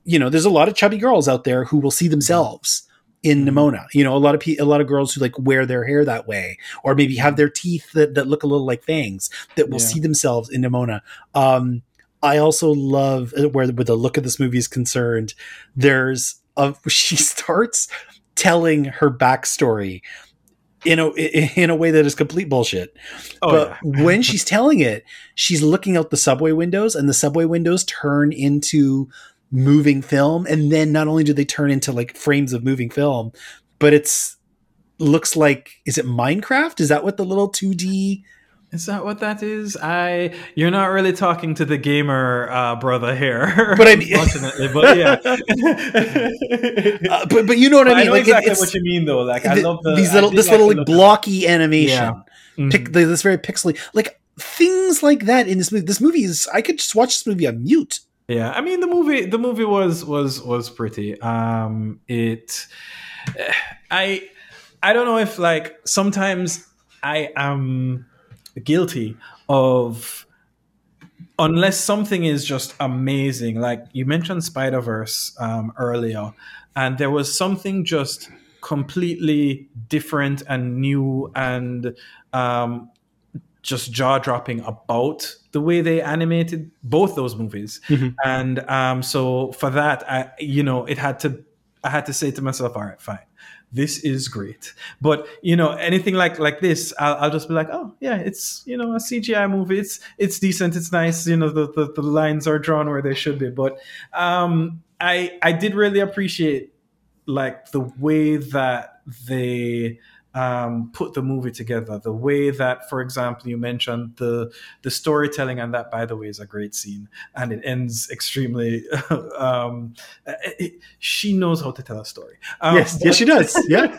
you know, there's a lot of chubby girls out there who will see themselves in
Mhm.
Nimona. You know, a lot of pe- a lot of girls who like wear their hair that way, or maybe have their teeth that, that look a little like fangs that will
Yeah.
see themselves in Nimona. Um, I also love uh, where where the look of this movie is concerned. There's a she starts telling her backstory in a in a way that is complete bullshit.
Oh,
but
yeah.
when she's telling it, she's looking out the subway windows, and the subway windows turn into moving film. And then not only do they turn into like frames of moving film, but it's looks like is it Minecraft? Is that what the little two D?
Is that what that is? I you're not really talking to the gamer uh, brother here,
But I mean-
unfortunately, but yeah.
Uh, but but you know what I
I
mean?
know
like
exactly
it's
what you mean, though. Like I love the,
these little this little like blocky animation.
Yeah. Mhm.
Pic- this very pixely like things like that in this movie. This movie is I could just watch this movie on mute.
Yeah, I mean the movie the movie was was was pretty. Um it I I don't know if like sometimes I am guilty of unless something is just amazing. Like you mentioned Spider Verse um, earlier, and there was something just completely different and new and um, just jaw dropping about the way they animated both those movies.
Mhm.
And um, so for that, I you know it had to I had to say to myself, all right, fine. This is great, but you know anything like like this, I'll, I'll just be like, oh yeah, it's you know a CGI movie. It's it's decent. It's nice. You know the, the the lines are drawn where they should be. But um, I I did really appreciate like the way that they um, put the movie together. The way that, for example, you mentioned the the storytelling, and that, by the way, is a great scene, and it ends extremely. um, it- she knows how to tell a story. Um,
yes, yes, she does. Yeah,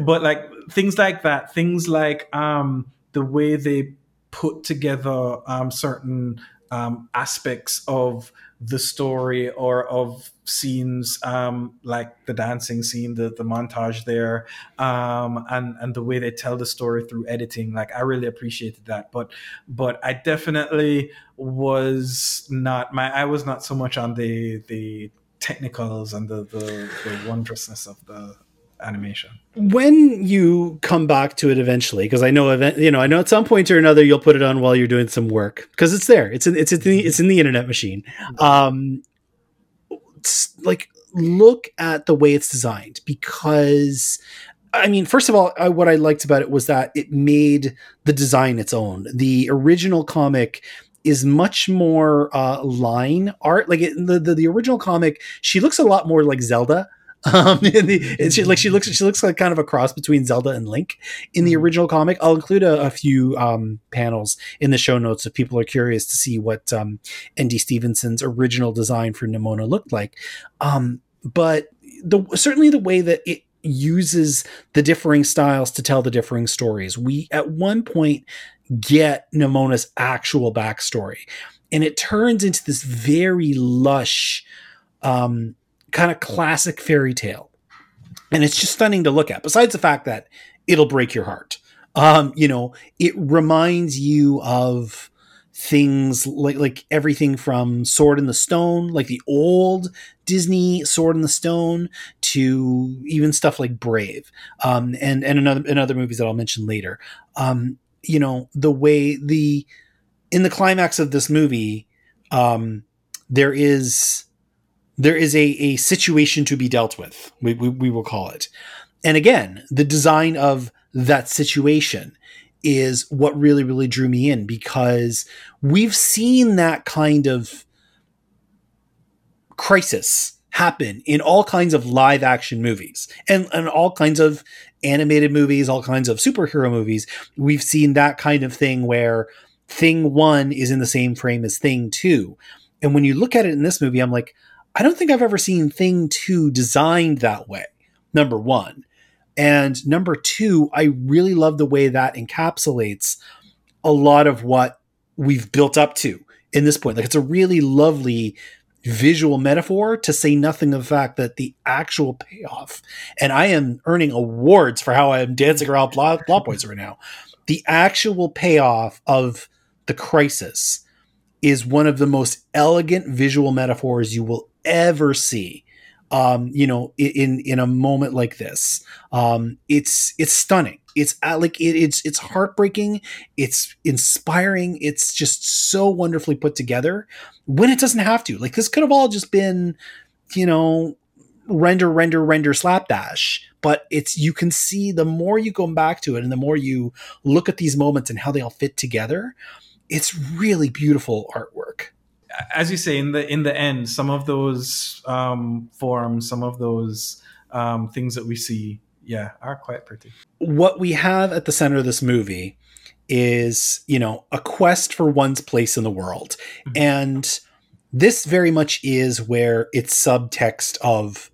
but like things like that, things like um, the way they put together um, certain um, aspects of the story or of scenes um, like the dancing scene, the, the montage there, um, and and the way they tell the story through editing. Like I really appreciated that, but but I definitely was not my I was not so much on the the technicals and the the, the wondrousness of the animation.
when you come back to it eventually, because I know event, you know, I know at some point or another you'll put it on while you're doing some work because it's there. It's in, it's in the, it's in the internet machine. Um, like look at the way it's designed because. I mean, first of all, I, what I liked about it was that it made the design its own. The original comic is much more uh, line art. Like it, the, the the original comic, she looks a lot more like Zelda. Um, the, and she like she looks she looks like kind of a cross between Zelda and Link in the
Mhm.
original comic. I'll include a, a few um, panels in the show notes if people are curious to see what um, N.D. Stevenson's original design for Nimona looked like. Um, but the certainly the way that it uses the differing styles to tell the differing stories. We at one point get Nimona's actual backstory, and it turns into this very lush, um, kind of classic fairy tale, and it's just stunning to look at. Besides the fact that it'll break your heart, um, you know, it reminds you of things like like everything from Sword in the Stone, like the old Disney Sword in the Stone, to even stuff like Brave, um, and and another and other movies that I'll mention later. Um, you know, the way the in the climax of this movie, um, there is there is a, a situation to be dealt with. We, we, we will call it. And again, the design of that situation is what really, really drew me in because we've seen that kind of crisis happen in all kinds of live action movies and, and all kinds of animated movies, all kinds of superhero movies. We've seen that kind of thing where thing one is in the same frame as thing two. And when you look at it in this movie, I'm like, I don't think I've ever seen thing two designed that way. Number one. And number two, I really love the way that encapsulates a lot of what we've built up to in this point. Like it's a really lovely visual metaphor to say nothing of the fact that the actual payoff, and I am earning awards for how I am dancing around plot, plot points right now. The actual payoff of the crisis is one of the most elegant visual metaphors you will ever see. Um, you know, in in a moment like this, um, it's it's stunning. It's like it, it's it's heartbreaking. It's inspiring. It's just so wonderfully put together. When it doesn't have to, like this could have all just been, you know, render render render slapdash but it's you can see the more you go back to it and the more you look at these moments and how they all fit together it's really beautiful artwork
as you say in the in the end some of those um forms some of those um things that we see yeah are quite pretty.
What we have at the center of this movie is you know a quest for one's place in the world.
Mhm.
and this very much is where its subtext of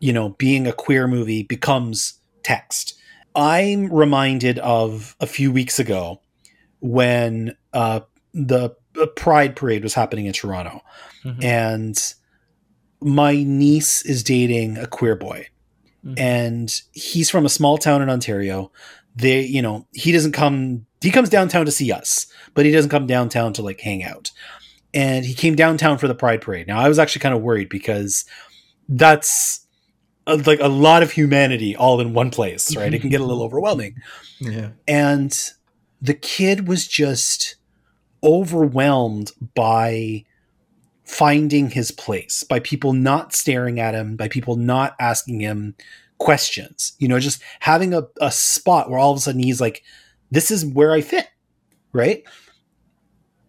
you know being a queer movie becomes text. I'm reminded of a few weeks ago when uh the pride parade was happening in toronto.
Mhm.
and my niece is dating a queer boy.
Mhm.
and he's from a small town in ontario. They you know he doesn't come he comes downtown to see us but he doesn't come downtown to like hang out. And he came downtown for the pride parade. Now i was actually kind of worried because that's uh like a lot of humanity all in one place right? It can get a little overwhelming.
Yeah.
And the kid was just overwhelmed by finding his place by people not staring at him by people not asking him questions. You know just having a, a spot where all of a sudden he's like this is where i fit right?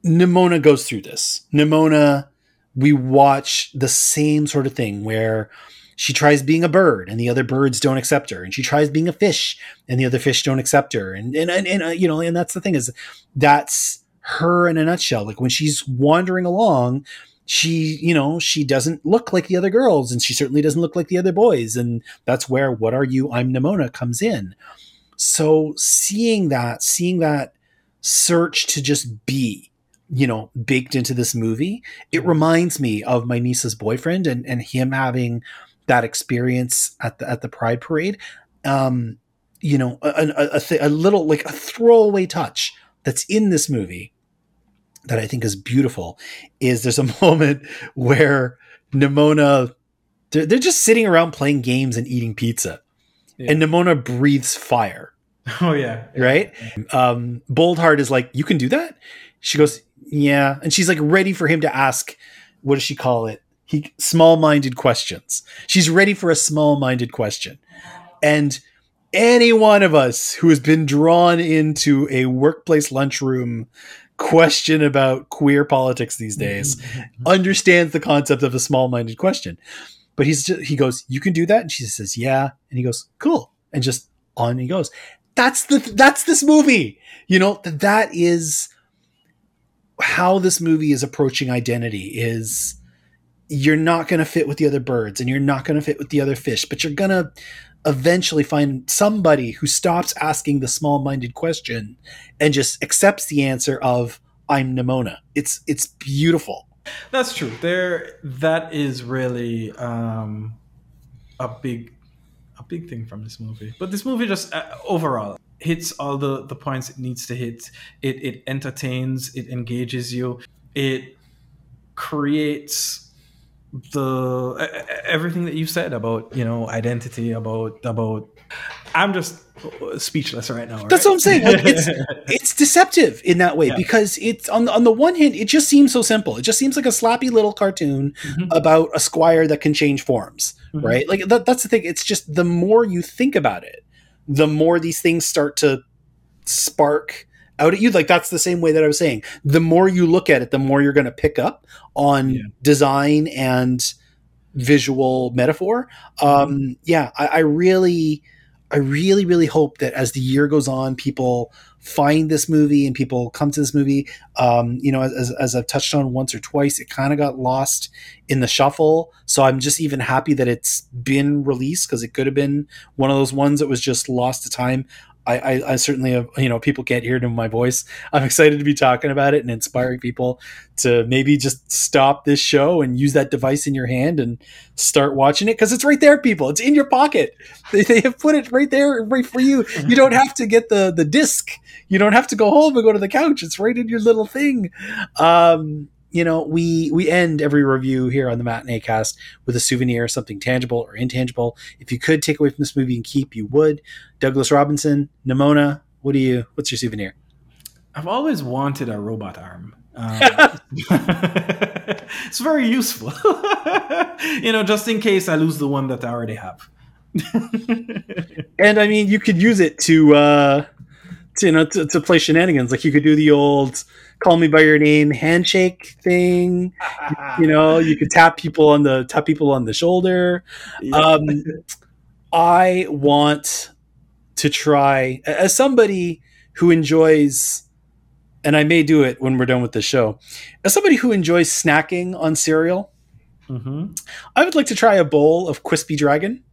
Nimona goes through this. Nimona we watch the same sort of thing where she tries being a bird and the other birds don't accept her and she tries being a fish and the other fish don't accept her and and, and, and uh, you know and that's the thing is that's her in a nutshell. Like when she's wandering along she you know she doesn't look like the other girls and she certainly doesn't look like the other boys and that's where what are you i'm nimona comes in. So seeing that seeing that search to just be you know baked into this movie it reminds me of my niece's boyfriend and and him having that experience at the at the pride parade. Um you know a, a, a, th- a little like a throwaway touch that's in this movie that i think is beautiful is there's a moment where nimona they're, they're just sitting around playing games and eating pizza
Yeah.
and nimona breathes fire
oh yeah
right? Um, Boldheart is like, you can do that. She goes, yeah, and she's like ready for him to ask, what does she call it? He small-minded questions. She's ready for a small-minded question, and any one of us who has been drawn into a workplace lunchroom question about queer politics these mm-hmm. days mm-hmm. understands the concept of a small-minded question. But he's just, he goes, "You can do that," and she says, "Yeah," and he goes, "Cool," and just on he goes. That's the that's this movie. You know th- that is how this movie is approaching identity. Is you're not going to fit with the other birds, and you're not going to fit with the other fish, but you're going to eventually find somebody who stops asking the small-minded question and just accepts the answer of "I'm Nimona." It's it's beautiful.
That's true. There, that is really um, a big, a big thing from this movie. But this movie just uh, overall hits all the the points it needs to hit. It it entertains. It engages you. It creates the everything that you said about you know identity about about. I'm just speechless right now.
That's what I'm saying. Like, it's it's deceptive in that way
Yeah.
because it's on the, on the one hand it just seems so simple. It just seems like a slappy little cartoon
Mhm.
about a squire that can change forms,
Mhm.
right? Like that, that's the thing. It's just the more you think about it, the more these things start to spark out at you. Like that's the same way that I was saying. The more you look at it, the more you're going to pick up on
Yeah.
design and visual metaphor.
Mm-hmm.
Um, yeah, I, I really, I really, really hope that as the year goes on, people find this movie and people come to this movie. Um, you know, as, as I've touched on once or twice, it kind of got lost in the shuffle. So I'm just even happy that it's been released because it could have been one of those ones that was just lost to time. I, I, I certainly have, you know, people can't hear it in my voice. I'm excited to be talking about it and inspiring people to maybe just stop this show and use that device in your hand and start watching it because it's right there, people. It's in your pocket. They, they have put it right there, right for you. You don't have to get the the disc. You don't have to go home and go to the couch. It's right in your little thing. Um, you know, we we end every review here on the Matinee Cast with a souvenir, something tangible or intangible. If you could take away from this movie and keep, you would. Douglas Robinson, Nimona, what do you? What's your souvenir?
I've always wanted a robot arm. Um, it's very useful, you know, just in case I lose the one that I already have.
And I mean, you could use it to, uh, to you know, to, to play shenanigans. Like you could do the old "call me by your name" handshake thing. You know, you could tap people on the tap people on the shoulder. Um, I want to try as somebody who enjoys, and I may do it when we're done with the show. As somebody who enjoys snacking on cereal,
Mhm.
I would like to try a bowl of Crispy Dragon.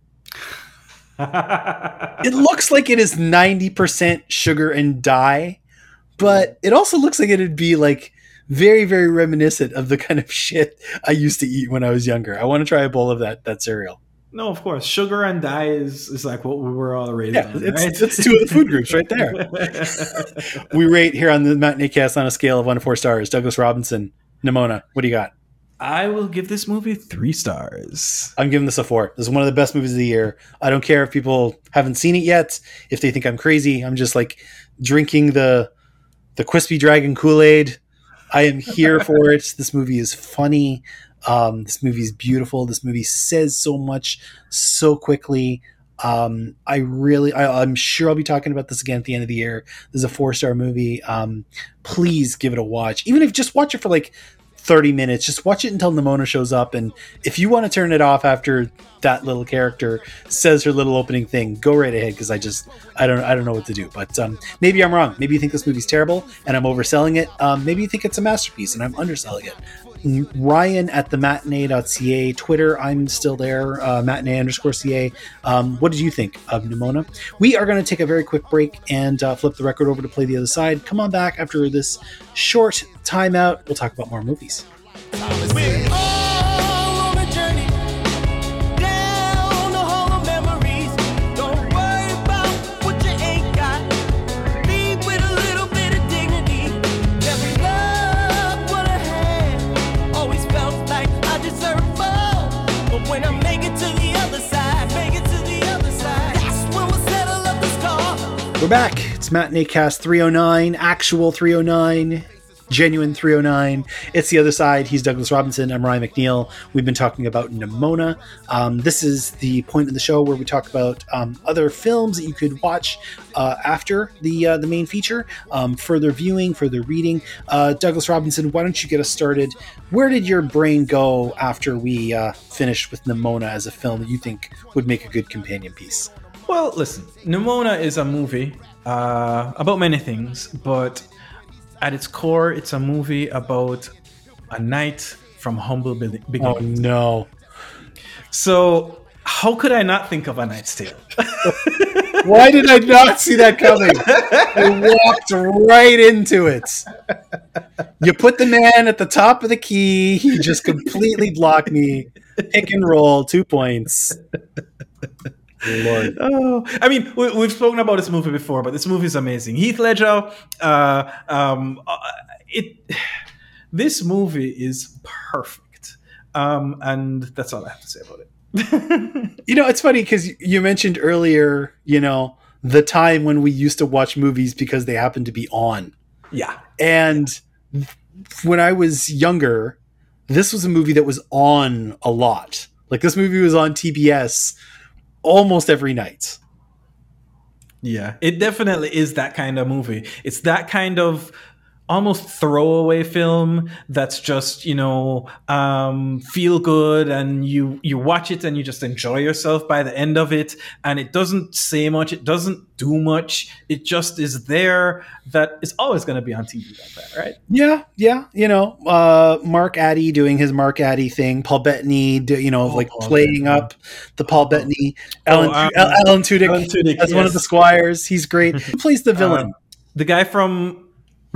It looks like it is 90% sugar and dye, but it also looks like it'd be like very, very reminiscent of the kind of shit I used to eat when I was younger. I want to try a bowl of that that cereal.
no, of course, sugar and dye is, is like what we were all raised
Yeah,
on.
it's,
right?
it's two of the food groups right there. We rate here on the Matinee Cast on a scale of one to four stars. Douglas Robinson, Nimona, what do you got?
I will give this movie three stars.
I'm giving this a four. This is one of the best movies of the year. I don't care if people haven't seen it yet, if they think I'm crazy. I'm just like drinking the the crispy dragon Kool Aid. I am here for it. This movie is funny. Um, this movie is beautiful. This movie says so much so quickly. Um, I really, I, I'm sure I'll be talking about this again at the end of the year. This is a four star movie. Um, please give it a watch. Even if just watch it for like 30 minutes, just watch it until Nimona shows up. And if you want to turn it off after that little character says her little opening thing, go right ahead because I just, I don't, I don't know what to do. But um, maybe I'm wrong. Maybe you think this movie's terrible and I'm overselling it. Um, maybe you think it's a masterpiece and I'm underselling it. Ryan at the matinee.ca, Twitter, I'm still there, uh, matinee underscore ca. Um, what did you think of Nimona? We are going to take a very quick break and uh, flip the record over to play the other side. Come on back after this short timeout. We'll talk about more movies.
We're
back. It's Matinee Cast 309, actual 309, genuine 309. It's the other side. He's Douglas Robinson. I'm Ryan McNeil. We've been talking about Nimona. Um, this is the point of the show where we talk about um, other films that you could watch uh, after the uh, the main feature, um, further viewing, further reading. Uh, Douglas Robinson, why don't you get us started? Where did your brain go after we uh, finished with Nimona as a film that you think would make a good companion piece?
Well, listen, Nimona is a movie uh, about many things, but at its core, it's a movie about a knight from humble be-
Oh
beginnings.
no.
So, how could I not think of A Knight's Tale?
Why did I not see that coming? I walked right into it. You put the man at the top of the key. He just completely blocked me. Pick and roll, two points. Lord.
Oh, I mean, we, we've spoken about this movie before, but this movie is amazing. Heath Ledger, uh, um, uh, it, this movie is perfect, um, and that's all I have to say about it.
You know, it's funny because you mentioned earlier, you know, the time when we used to watch movies because they happened to be on.
yeah,
And when I was younger, this was a movie that was on a lot. Like this movie was on TBS almost every night.
yeah, it definitely is that kind of movie. It's that kind of almost throwaway film that's just you know um, feel good and you you watch it and you just enjoy yourself by the end of it and it doesn't say much it doesn't do much it just is there that is always going to be on tv like that right
Yeah, yeah, you know, uh, Mark Addy doing his Mark Addy thing, Paul Bettany, do, you know,
Oh,
like
Paul
playing
Bettany.
up the Paul Bettany, Alan,
um,
Alan Tudyk,
Alan Tudyk,
as one of the squires. He's great. Who plays the villain?
Um, the guy from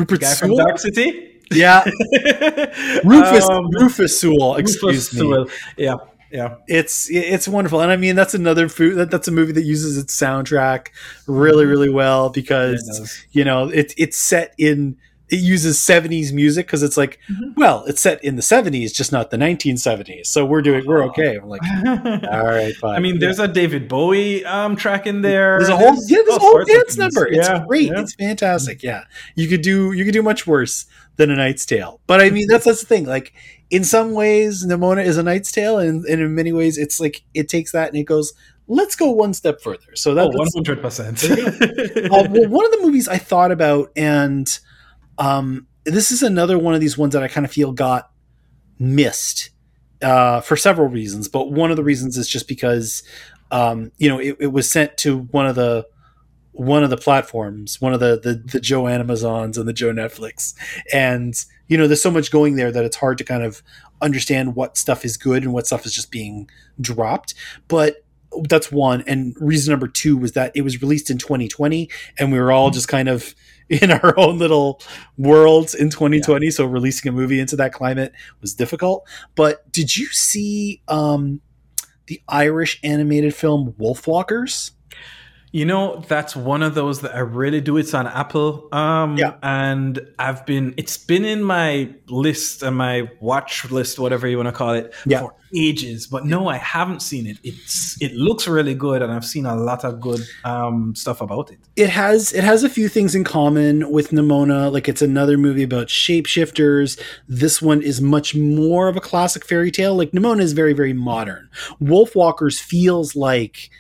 Rupert Sewell.
dark city
Yeah, Rufus
Um,
Rufus Sewell. Excuse
Rufus
me.
Sewell. yeah yeah
it's it's wonderful and i mean that's another food that, that's a movie that uses its soundtrack really really well because you know it, it's set in it uses 70s music because it's like,
Mhm.
well, it's set in the 70s, just not the 1970s. So we're doing, we're okay. I'm like, all right, fine.
I mean, there's a David Bowie um, track in there.
There's a whole yeah, there's a whole dance number. It's
Yeah,
great.
yeah.
It's fantastic. Yeah, you could do you could do much worse than a Knight's Tale. But I mean, that's that's the thing. Like in some ways, Nimona is a Knight's Tale, and, and in many ways, it's like it takes that and it goes. Let's go one step further. So that,
Oh,
that's
100%.
uh, well, one of the movies I thought about, and um, this is another one of these ones that I kind of feel got missed uh, for several reasons. But one of the reasons is just because um, you know it, it was sent to one of the one of the platforms, one of the, the the Joe Amazons and the Joe Netflix, and you know there's so much going there that it's hard to kind of understand what stuff is good and what stuff is just being dropped. But that's one, and reason number two was that it was released in 2020, and we were all just kind of in our own little worlds in 2020. So releasing a movie into that climate was difficult. But did you see um, the Irish animated film Wolfwalkers?
You know, that's one of those that I really do. It's on Apple. Um,
Yeah.
And I've been, it's been in my list and my watch list, whatever you want to call it,
Yeah.
for ages. But no, I haven't seen it. It's, it looks really good. And I've seen a lot of good um, stuff about it.
it has it has a few things in common with Nimona. Like it's another movie about shapeshifters. This one is much more of a classic fairy tale. Like Nimona is very very modern. Wolfwalkers feels like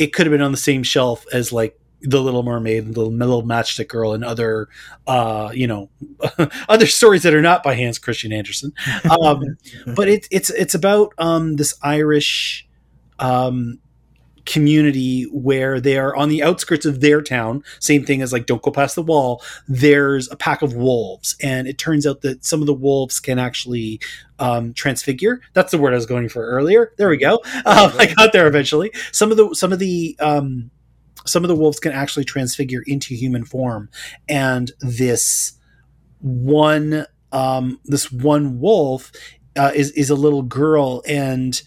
it could have been on the same shelf as like the Little Mermaid and the Little Matchstick Girl and other, uh, you know, other stories that are not by Hans Christian Andersen. Um, but it's it's it's about um, this Irish um, community where they are on the outskirts of their town. Same thing as like don't go past the wall. There's a pack of wolves, and it turns out that some of the wolves can actually um, transfigure. That's the word I was going for earlier. There we go. Um, I got there eventually. Some of the some of the um, some of the wolves can actually transfigure into human form, and this one um, this one wolf uh, is is a little girl, and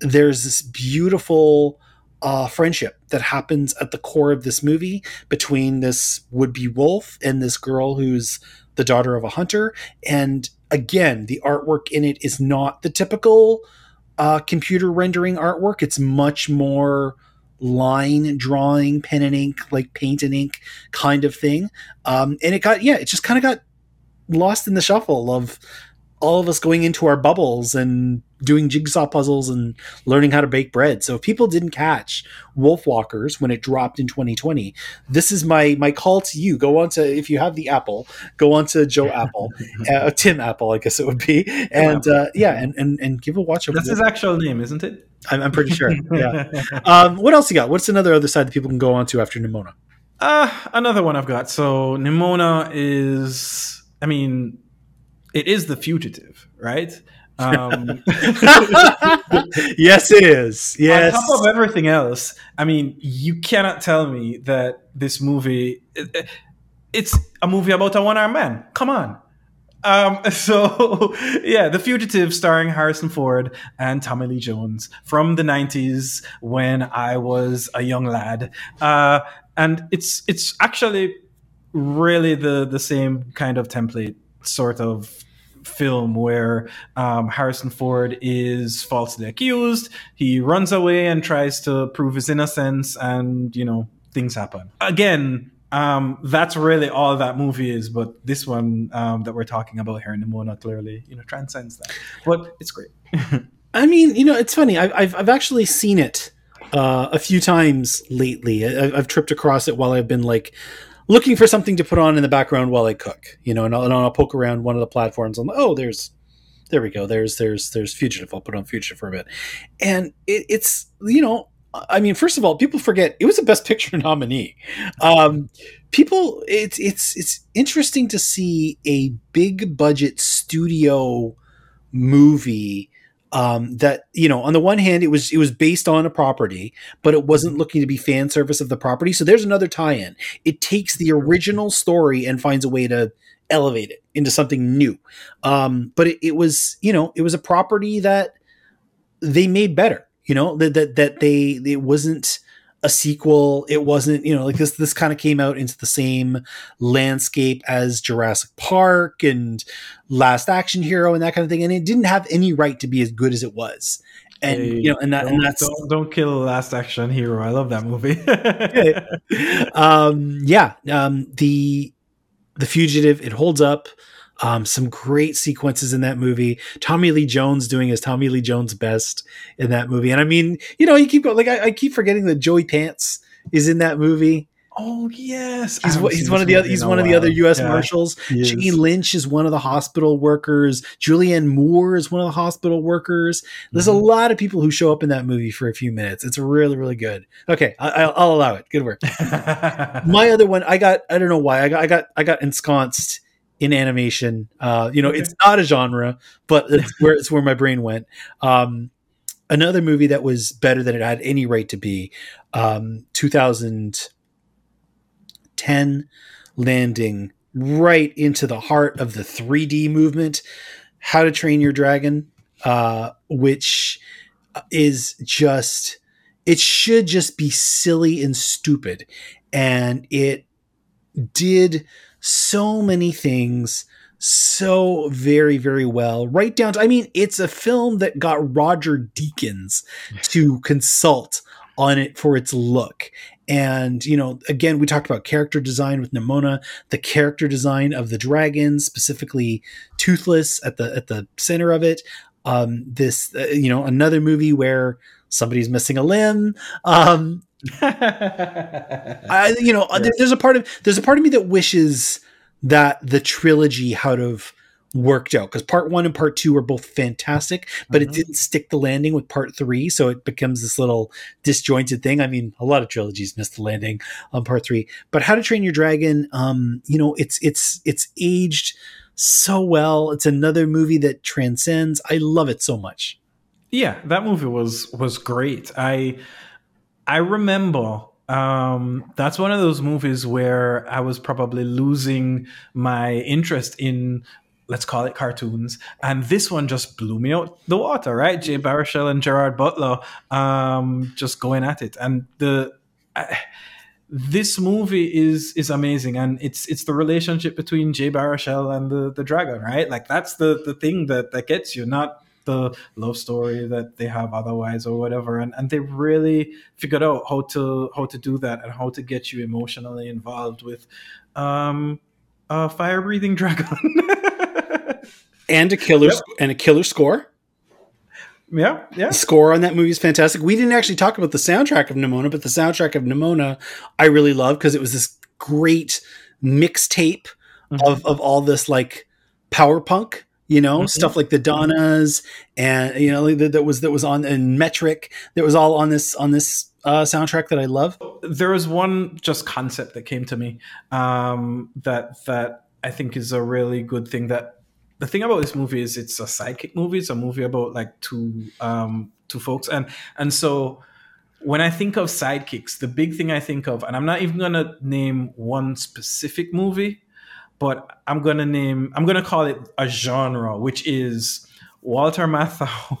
there's this beautiful uh, friendship that happens at the core of this movie between this would be wolf and this girl who's the daughter of a hunter. And again, the artwork in it is not the typical uh, computer rendering artwork. It's much more line drawing, pen and ink, like paint and ink kind of thing. Um, and it got, yeah, it just kind of got lost in the shuffle of all of us going into our bubbles and doing jigsaw puzzles and learning how to bake bread. So if people didn't catch Wolfwalkers when it dropped in 2020, this is my my call to you. Go on to if you have the Apple, go on to Joe Apple, uh, Tim Apple, I guess it would be, and uh, yeah, and, and and give a watch
That's his actual name, isn't it?
I'm, I'm pretty sure. Yeah. Um, what else you got? What's another other side that people can go on to after Nimona?
Uh, another one I've got. So Nimona is, I mean, it is the fugitive, right? Um,
yes, it is. Yes.
On top of everything else, I mean, you cannot tell me that this movie, it- it's a movie about a one-armed man. Come on. Um, so yeah, The Fugitive starring Harrison Ford and Tommy Lee Jones from the 90s when I was a young lad. Uh, and it's, it's actually really the, the same kind of template sort of film where um, Harrison Ford is falsely accused. He runs away and tries to prove his innocence, and you know things happen. Again, um, that's really all that movie is. But this one um, that we're talking about here in the Nimona clearly, you know, transcends that. But it's great.
I mean, you know, it's funny. I've I've, I've actually seen it uh, a few times lately. I, I've tripped across it while I've been like looking for something to put on in the background while I cook. You know, and I'll, and I'll poke around one of the platforms. I'm like, oh, there's there we go. There's there's there's fugitive. I'll put on fugitive for a bit, and it, it's you know. I mean, first of all, people forget it was a Best Picture nominee. Um, people, it's it's it's interesting to see a big budget studio movie um, that you know on the one hand it was it was based on a property but it wasn't looking to be fan service of the property. So there's another tie-in. It takes the original story and finds a way to elevate it into something new. Um, but it, it was you know it was a property that they made better you know that that, that they it wasn't a sequel. It wasn't, you know, like this this kind of came out into the same landscape as Jurassic Park and Last Action Hero and that kind of thing. And it didn't have any right to be as good as it was. And
Hey,
you know, and that and that's
don't, don't kill Last Action Hero. I love that movie.
um yeah um the the fugitive it holds up um some great sequences in that movie tommy lee jones doing his tommy lee jones best in that movie and i mean you know you keep going like i, I keep forgetting that joey pants is in that movie
oh yes,
he's, one- he's one of the other he's
a
one of the other u.s
Yeah,
marshals. Jane Lynch is one of the hospital workers. Julianne Moore is one of the hospital workers. There's a
Mhm.
lot of people who show up in that movie for a few minutes. It's really, really good. Okay, I, I'll, I'll allow it. Good work. my other one i got i don't know why i got i got i got ensconced in animation. Uh you know it's not a genre but it's where it's where my brain went. Um another movie that was better than it had any right to be um 2010 landing right into the heart of the 3d movement how to train your dragon uh which is just it should just be silly and stupid. And it did so many things so very very well. Right down to i mean it's a film that got roger deakins to consult on it for its look. And you know again we talked about character design with nimona the character design of the dragon specifically toothless at the at the center of it. Um this uh, you know another movie where somebody's missing a limb. Um I, you know,
Yes.
there's a part of there's a part of me that wishes that the trilogy had have worked out because part one and part two are both fantastic, but it
Mhm.
didn't stick the landing with part three, so it becomes this little disjointed thing. I mean, a lot of trilogies missed the landing on part three, but How to Train Your Dragon, um, you know, it's it's it's aged so well. It's another movie that transcends. I love it so much.
yeah that movie was was great i i remember um that's one of those movies where i was probably losing my interest in let's call it cartoons and this one just blew me out the water right? Jay baruchel and gerard butler um just going at it and the I, this movie is is amazing and it's it's the relationship between Jay Baruchel and the the dragon right? Like that's the the thing that that gets you not the love story that they have otherwise or whatever and and they really figured out how to how to do that and how to get you emotionally involved with um a fire breathing dragon
And a killer
Yep.
and a killer score.
yeah yeah
The score on that movie is fantastic. We didn't actually talk about the soundtrack of Nimona, but the soundtrack of Nimona I really love because it was this great mixtape
Mhm.
of of all this like power punk, you know,
Mhm.
stuff like the Donnas and you know that, that was that was on and metric that was all on this on this uh, soundtrack that I love.
there was one just concept that came to me um, that that I think is a really good thing. That the thing about this movie is it's a sidekick movie. It's a movie about like two um, two folks, and and so when I think of sidekicks, the big thing I think of, and I'm not even gonna name one specific movie, but I'm gonna name I'm gonna call it a genre, which is Walter Matthau,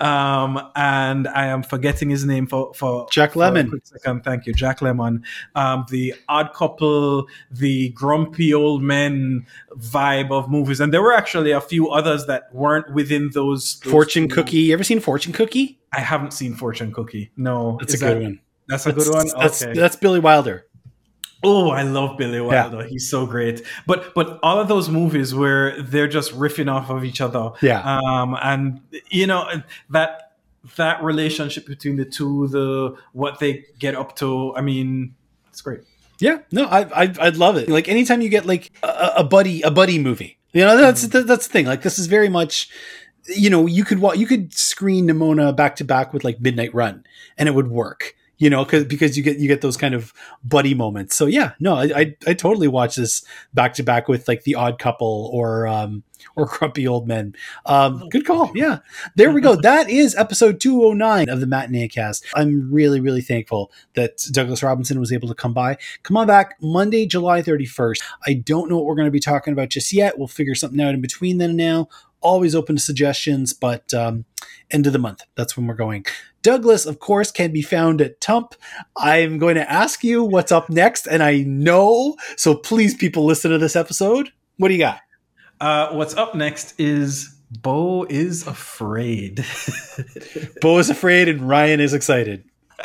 um, and I am forgetting his name for for
Jack
for a
Lemmon.
second. Thank you, Jack Lemmon. Um, the Odd Couple, the grumpy old men vibe of movies, and there were actually a few others that weren't within those. those
Fortune
two.
Cookie. You ever seen Fortune Cookie?
I haven't seen Fortune Cookie. No,
That's a good
that-
one.
That's a good one.
That's
okay.
that's Billy Wilder.
Oh, I love Billy Wilder. He's so great. But but all of those movies where they're just riffing off of each other.
Yeah.
Um and you know that that relationship between the two, the what they get up to, I mean, it's great.
Yeah, no, I, I I'd love it. Like anytime you get like a, a buddy a buddy movie, you know, that's
Mm-hmm.
that's the thing. Like this is very much, you know, you could you could screen Nimona back to back with like Midnight Run, and it would work. You know, because because you get you get those kind of buddy moments. So yeah, no, I I, I totally watch this back to back with like The Odd Couple or um or Grumpy Old Men. Um, good call. Yeah, there we go. That is episode two hundred nine of the Matinee Cast. I'm really really thankful that Douglas Robinson was able to come by. Come on back Monday, July 31st. I don't know what we're going to be talking about just yet. We'll figure something out in between then and now. always open to suggestions, but um, end of the month, that's when we're going. Douglas, of course, can be found at Tump. I'm going to ask you what's up next, and I know, so please, people, listen to this episode. What do you got?
Uh, what's up next is Beau is afraid.
Beau is afraid, and Ryan is excited.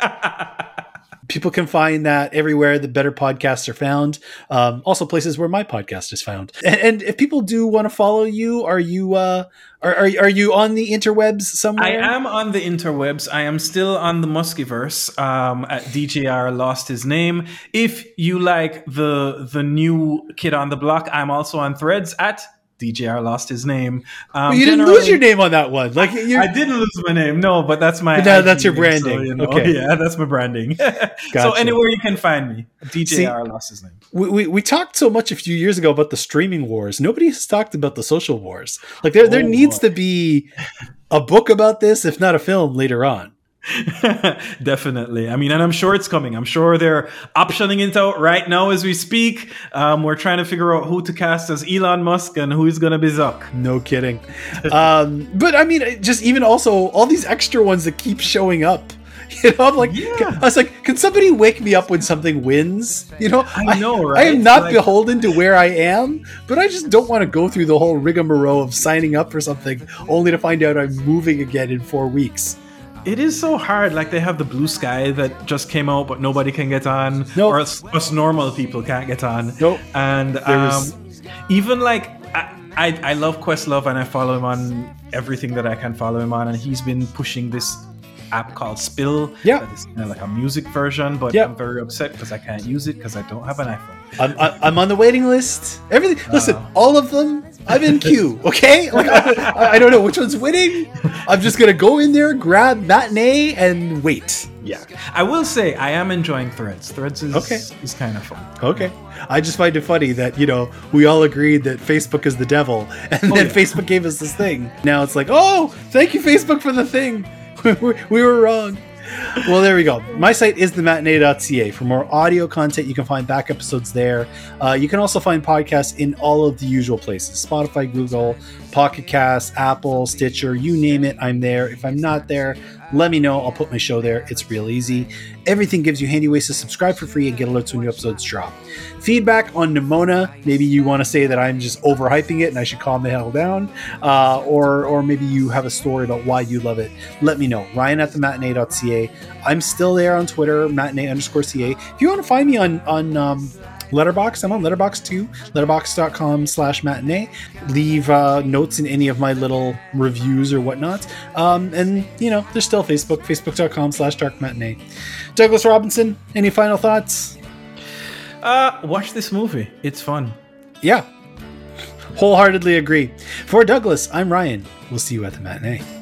People can find that everywhere that better podcasts are found. Um, also, places where my podcast is found. And, and if people do want to follow you, are you uh, are, are are you on the interwebs somewhere?
I am on the interwebs. I am still on the Muskiverse um, at DJR Lost His Name. If you like the the new kid on the block, I'm also on Threads at DJR Lost His Name. Um,
Well, you didn't lose your name on that one. Like you
I didn't lose my name, no, but that's my.
Now that's your branding.
know,
Okay.
yeah, that's my branding. So anywhere you can find me, DJR
See-
Lost His Name.
we, we, we talked so much a few years ago about the streaming wars. Nobody has talked about the social wars. Like there, there
Oh,
needs
boy.
to be a book about this, if not a film later on.
Definitely. I mean, and I'm sure it's coming. I'm sure they're optioning it out right now as we speak. Um, we're trying to figure out who to cast as Elon Musk and who is going to be Zuck.
No kidding. um, but I mean, just even also all these extra ones that keep showing up. You know, I'm like,
Yeah.
I was like, can somebody wake me up when something wins? You know,
I know,
I
right?
am not
Like-
beholden to where I am, but I just don't want to go through the whole rigmarole of signing up for something only to find out I'm moving again in four weeks.
It is so hard. Like they have the Bluesky that just came out, but nobody can get on,
Nope.
or us, normal people can't get on.
Nope.
And um, even like I, I, I love Questlove and I follow him on everything that I can follow him on, and he's been pushing this app called Spill.
Yeah.
that is kind of like a music version, but
Yeah.
I'm very upset because I can't use it because I don't have an iPhone.
I'm, I'm on the waiting list. Everything. Listen,
Uh.
all of them. I'm in queue. Okay. Like I, I don't know which one's winning. I'm just gonna go in there, grab matinee, and wait.
Yeah, I will say I am enjoying Threads. Threads is
Okay.
is kind of fun.
Okay. I just find it funny that you know we all agreed that Facebook is the devil, and then
Oh, yeah.
Facebook gave us this thing. Now it's like, oh, thank you, Facebook, for the thing. we were wrong. Well, there we go. My site is thematinee.ca. For more audio content, you can find back episodes there. Uh, you can also find podcasts in all of the usual places Spotify, Google, Pocket Cast, Apple, Stitcher, you name it, I'm there. If I'm not there, let me know. I'll put my show there. It's real easy. Everything gives you handy ways to subscribe for free and get alerts when new episodes drop. Feedback on Nimona. Maybe you want to say that I'm just overhyping it and I should calm the hell down. Uh, or, or maybe you have a story about why you love it. Let me know. Ryan at the matinee.ca. I'm still there on Twitter, matinee underscore ca. If you want to find me on, on, um, Letterbox. I'm on Letterbox too. Letterbox.com slash matinee. Leave uh, notes in any of my little reviews or whatnot. Um, and, you know, there's still Facebook, facebook.com slash dark matinee. Douglas Robinson, any final thoughts?
Uh, watch this movie. It's fun.
Yeah. Wholeheartedly agree. For Douglas, I'm Ryan. We'll see you at the matinee.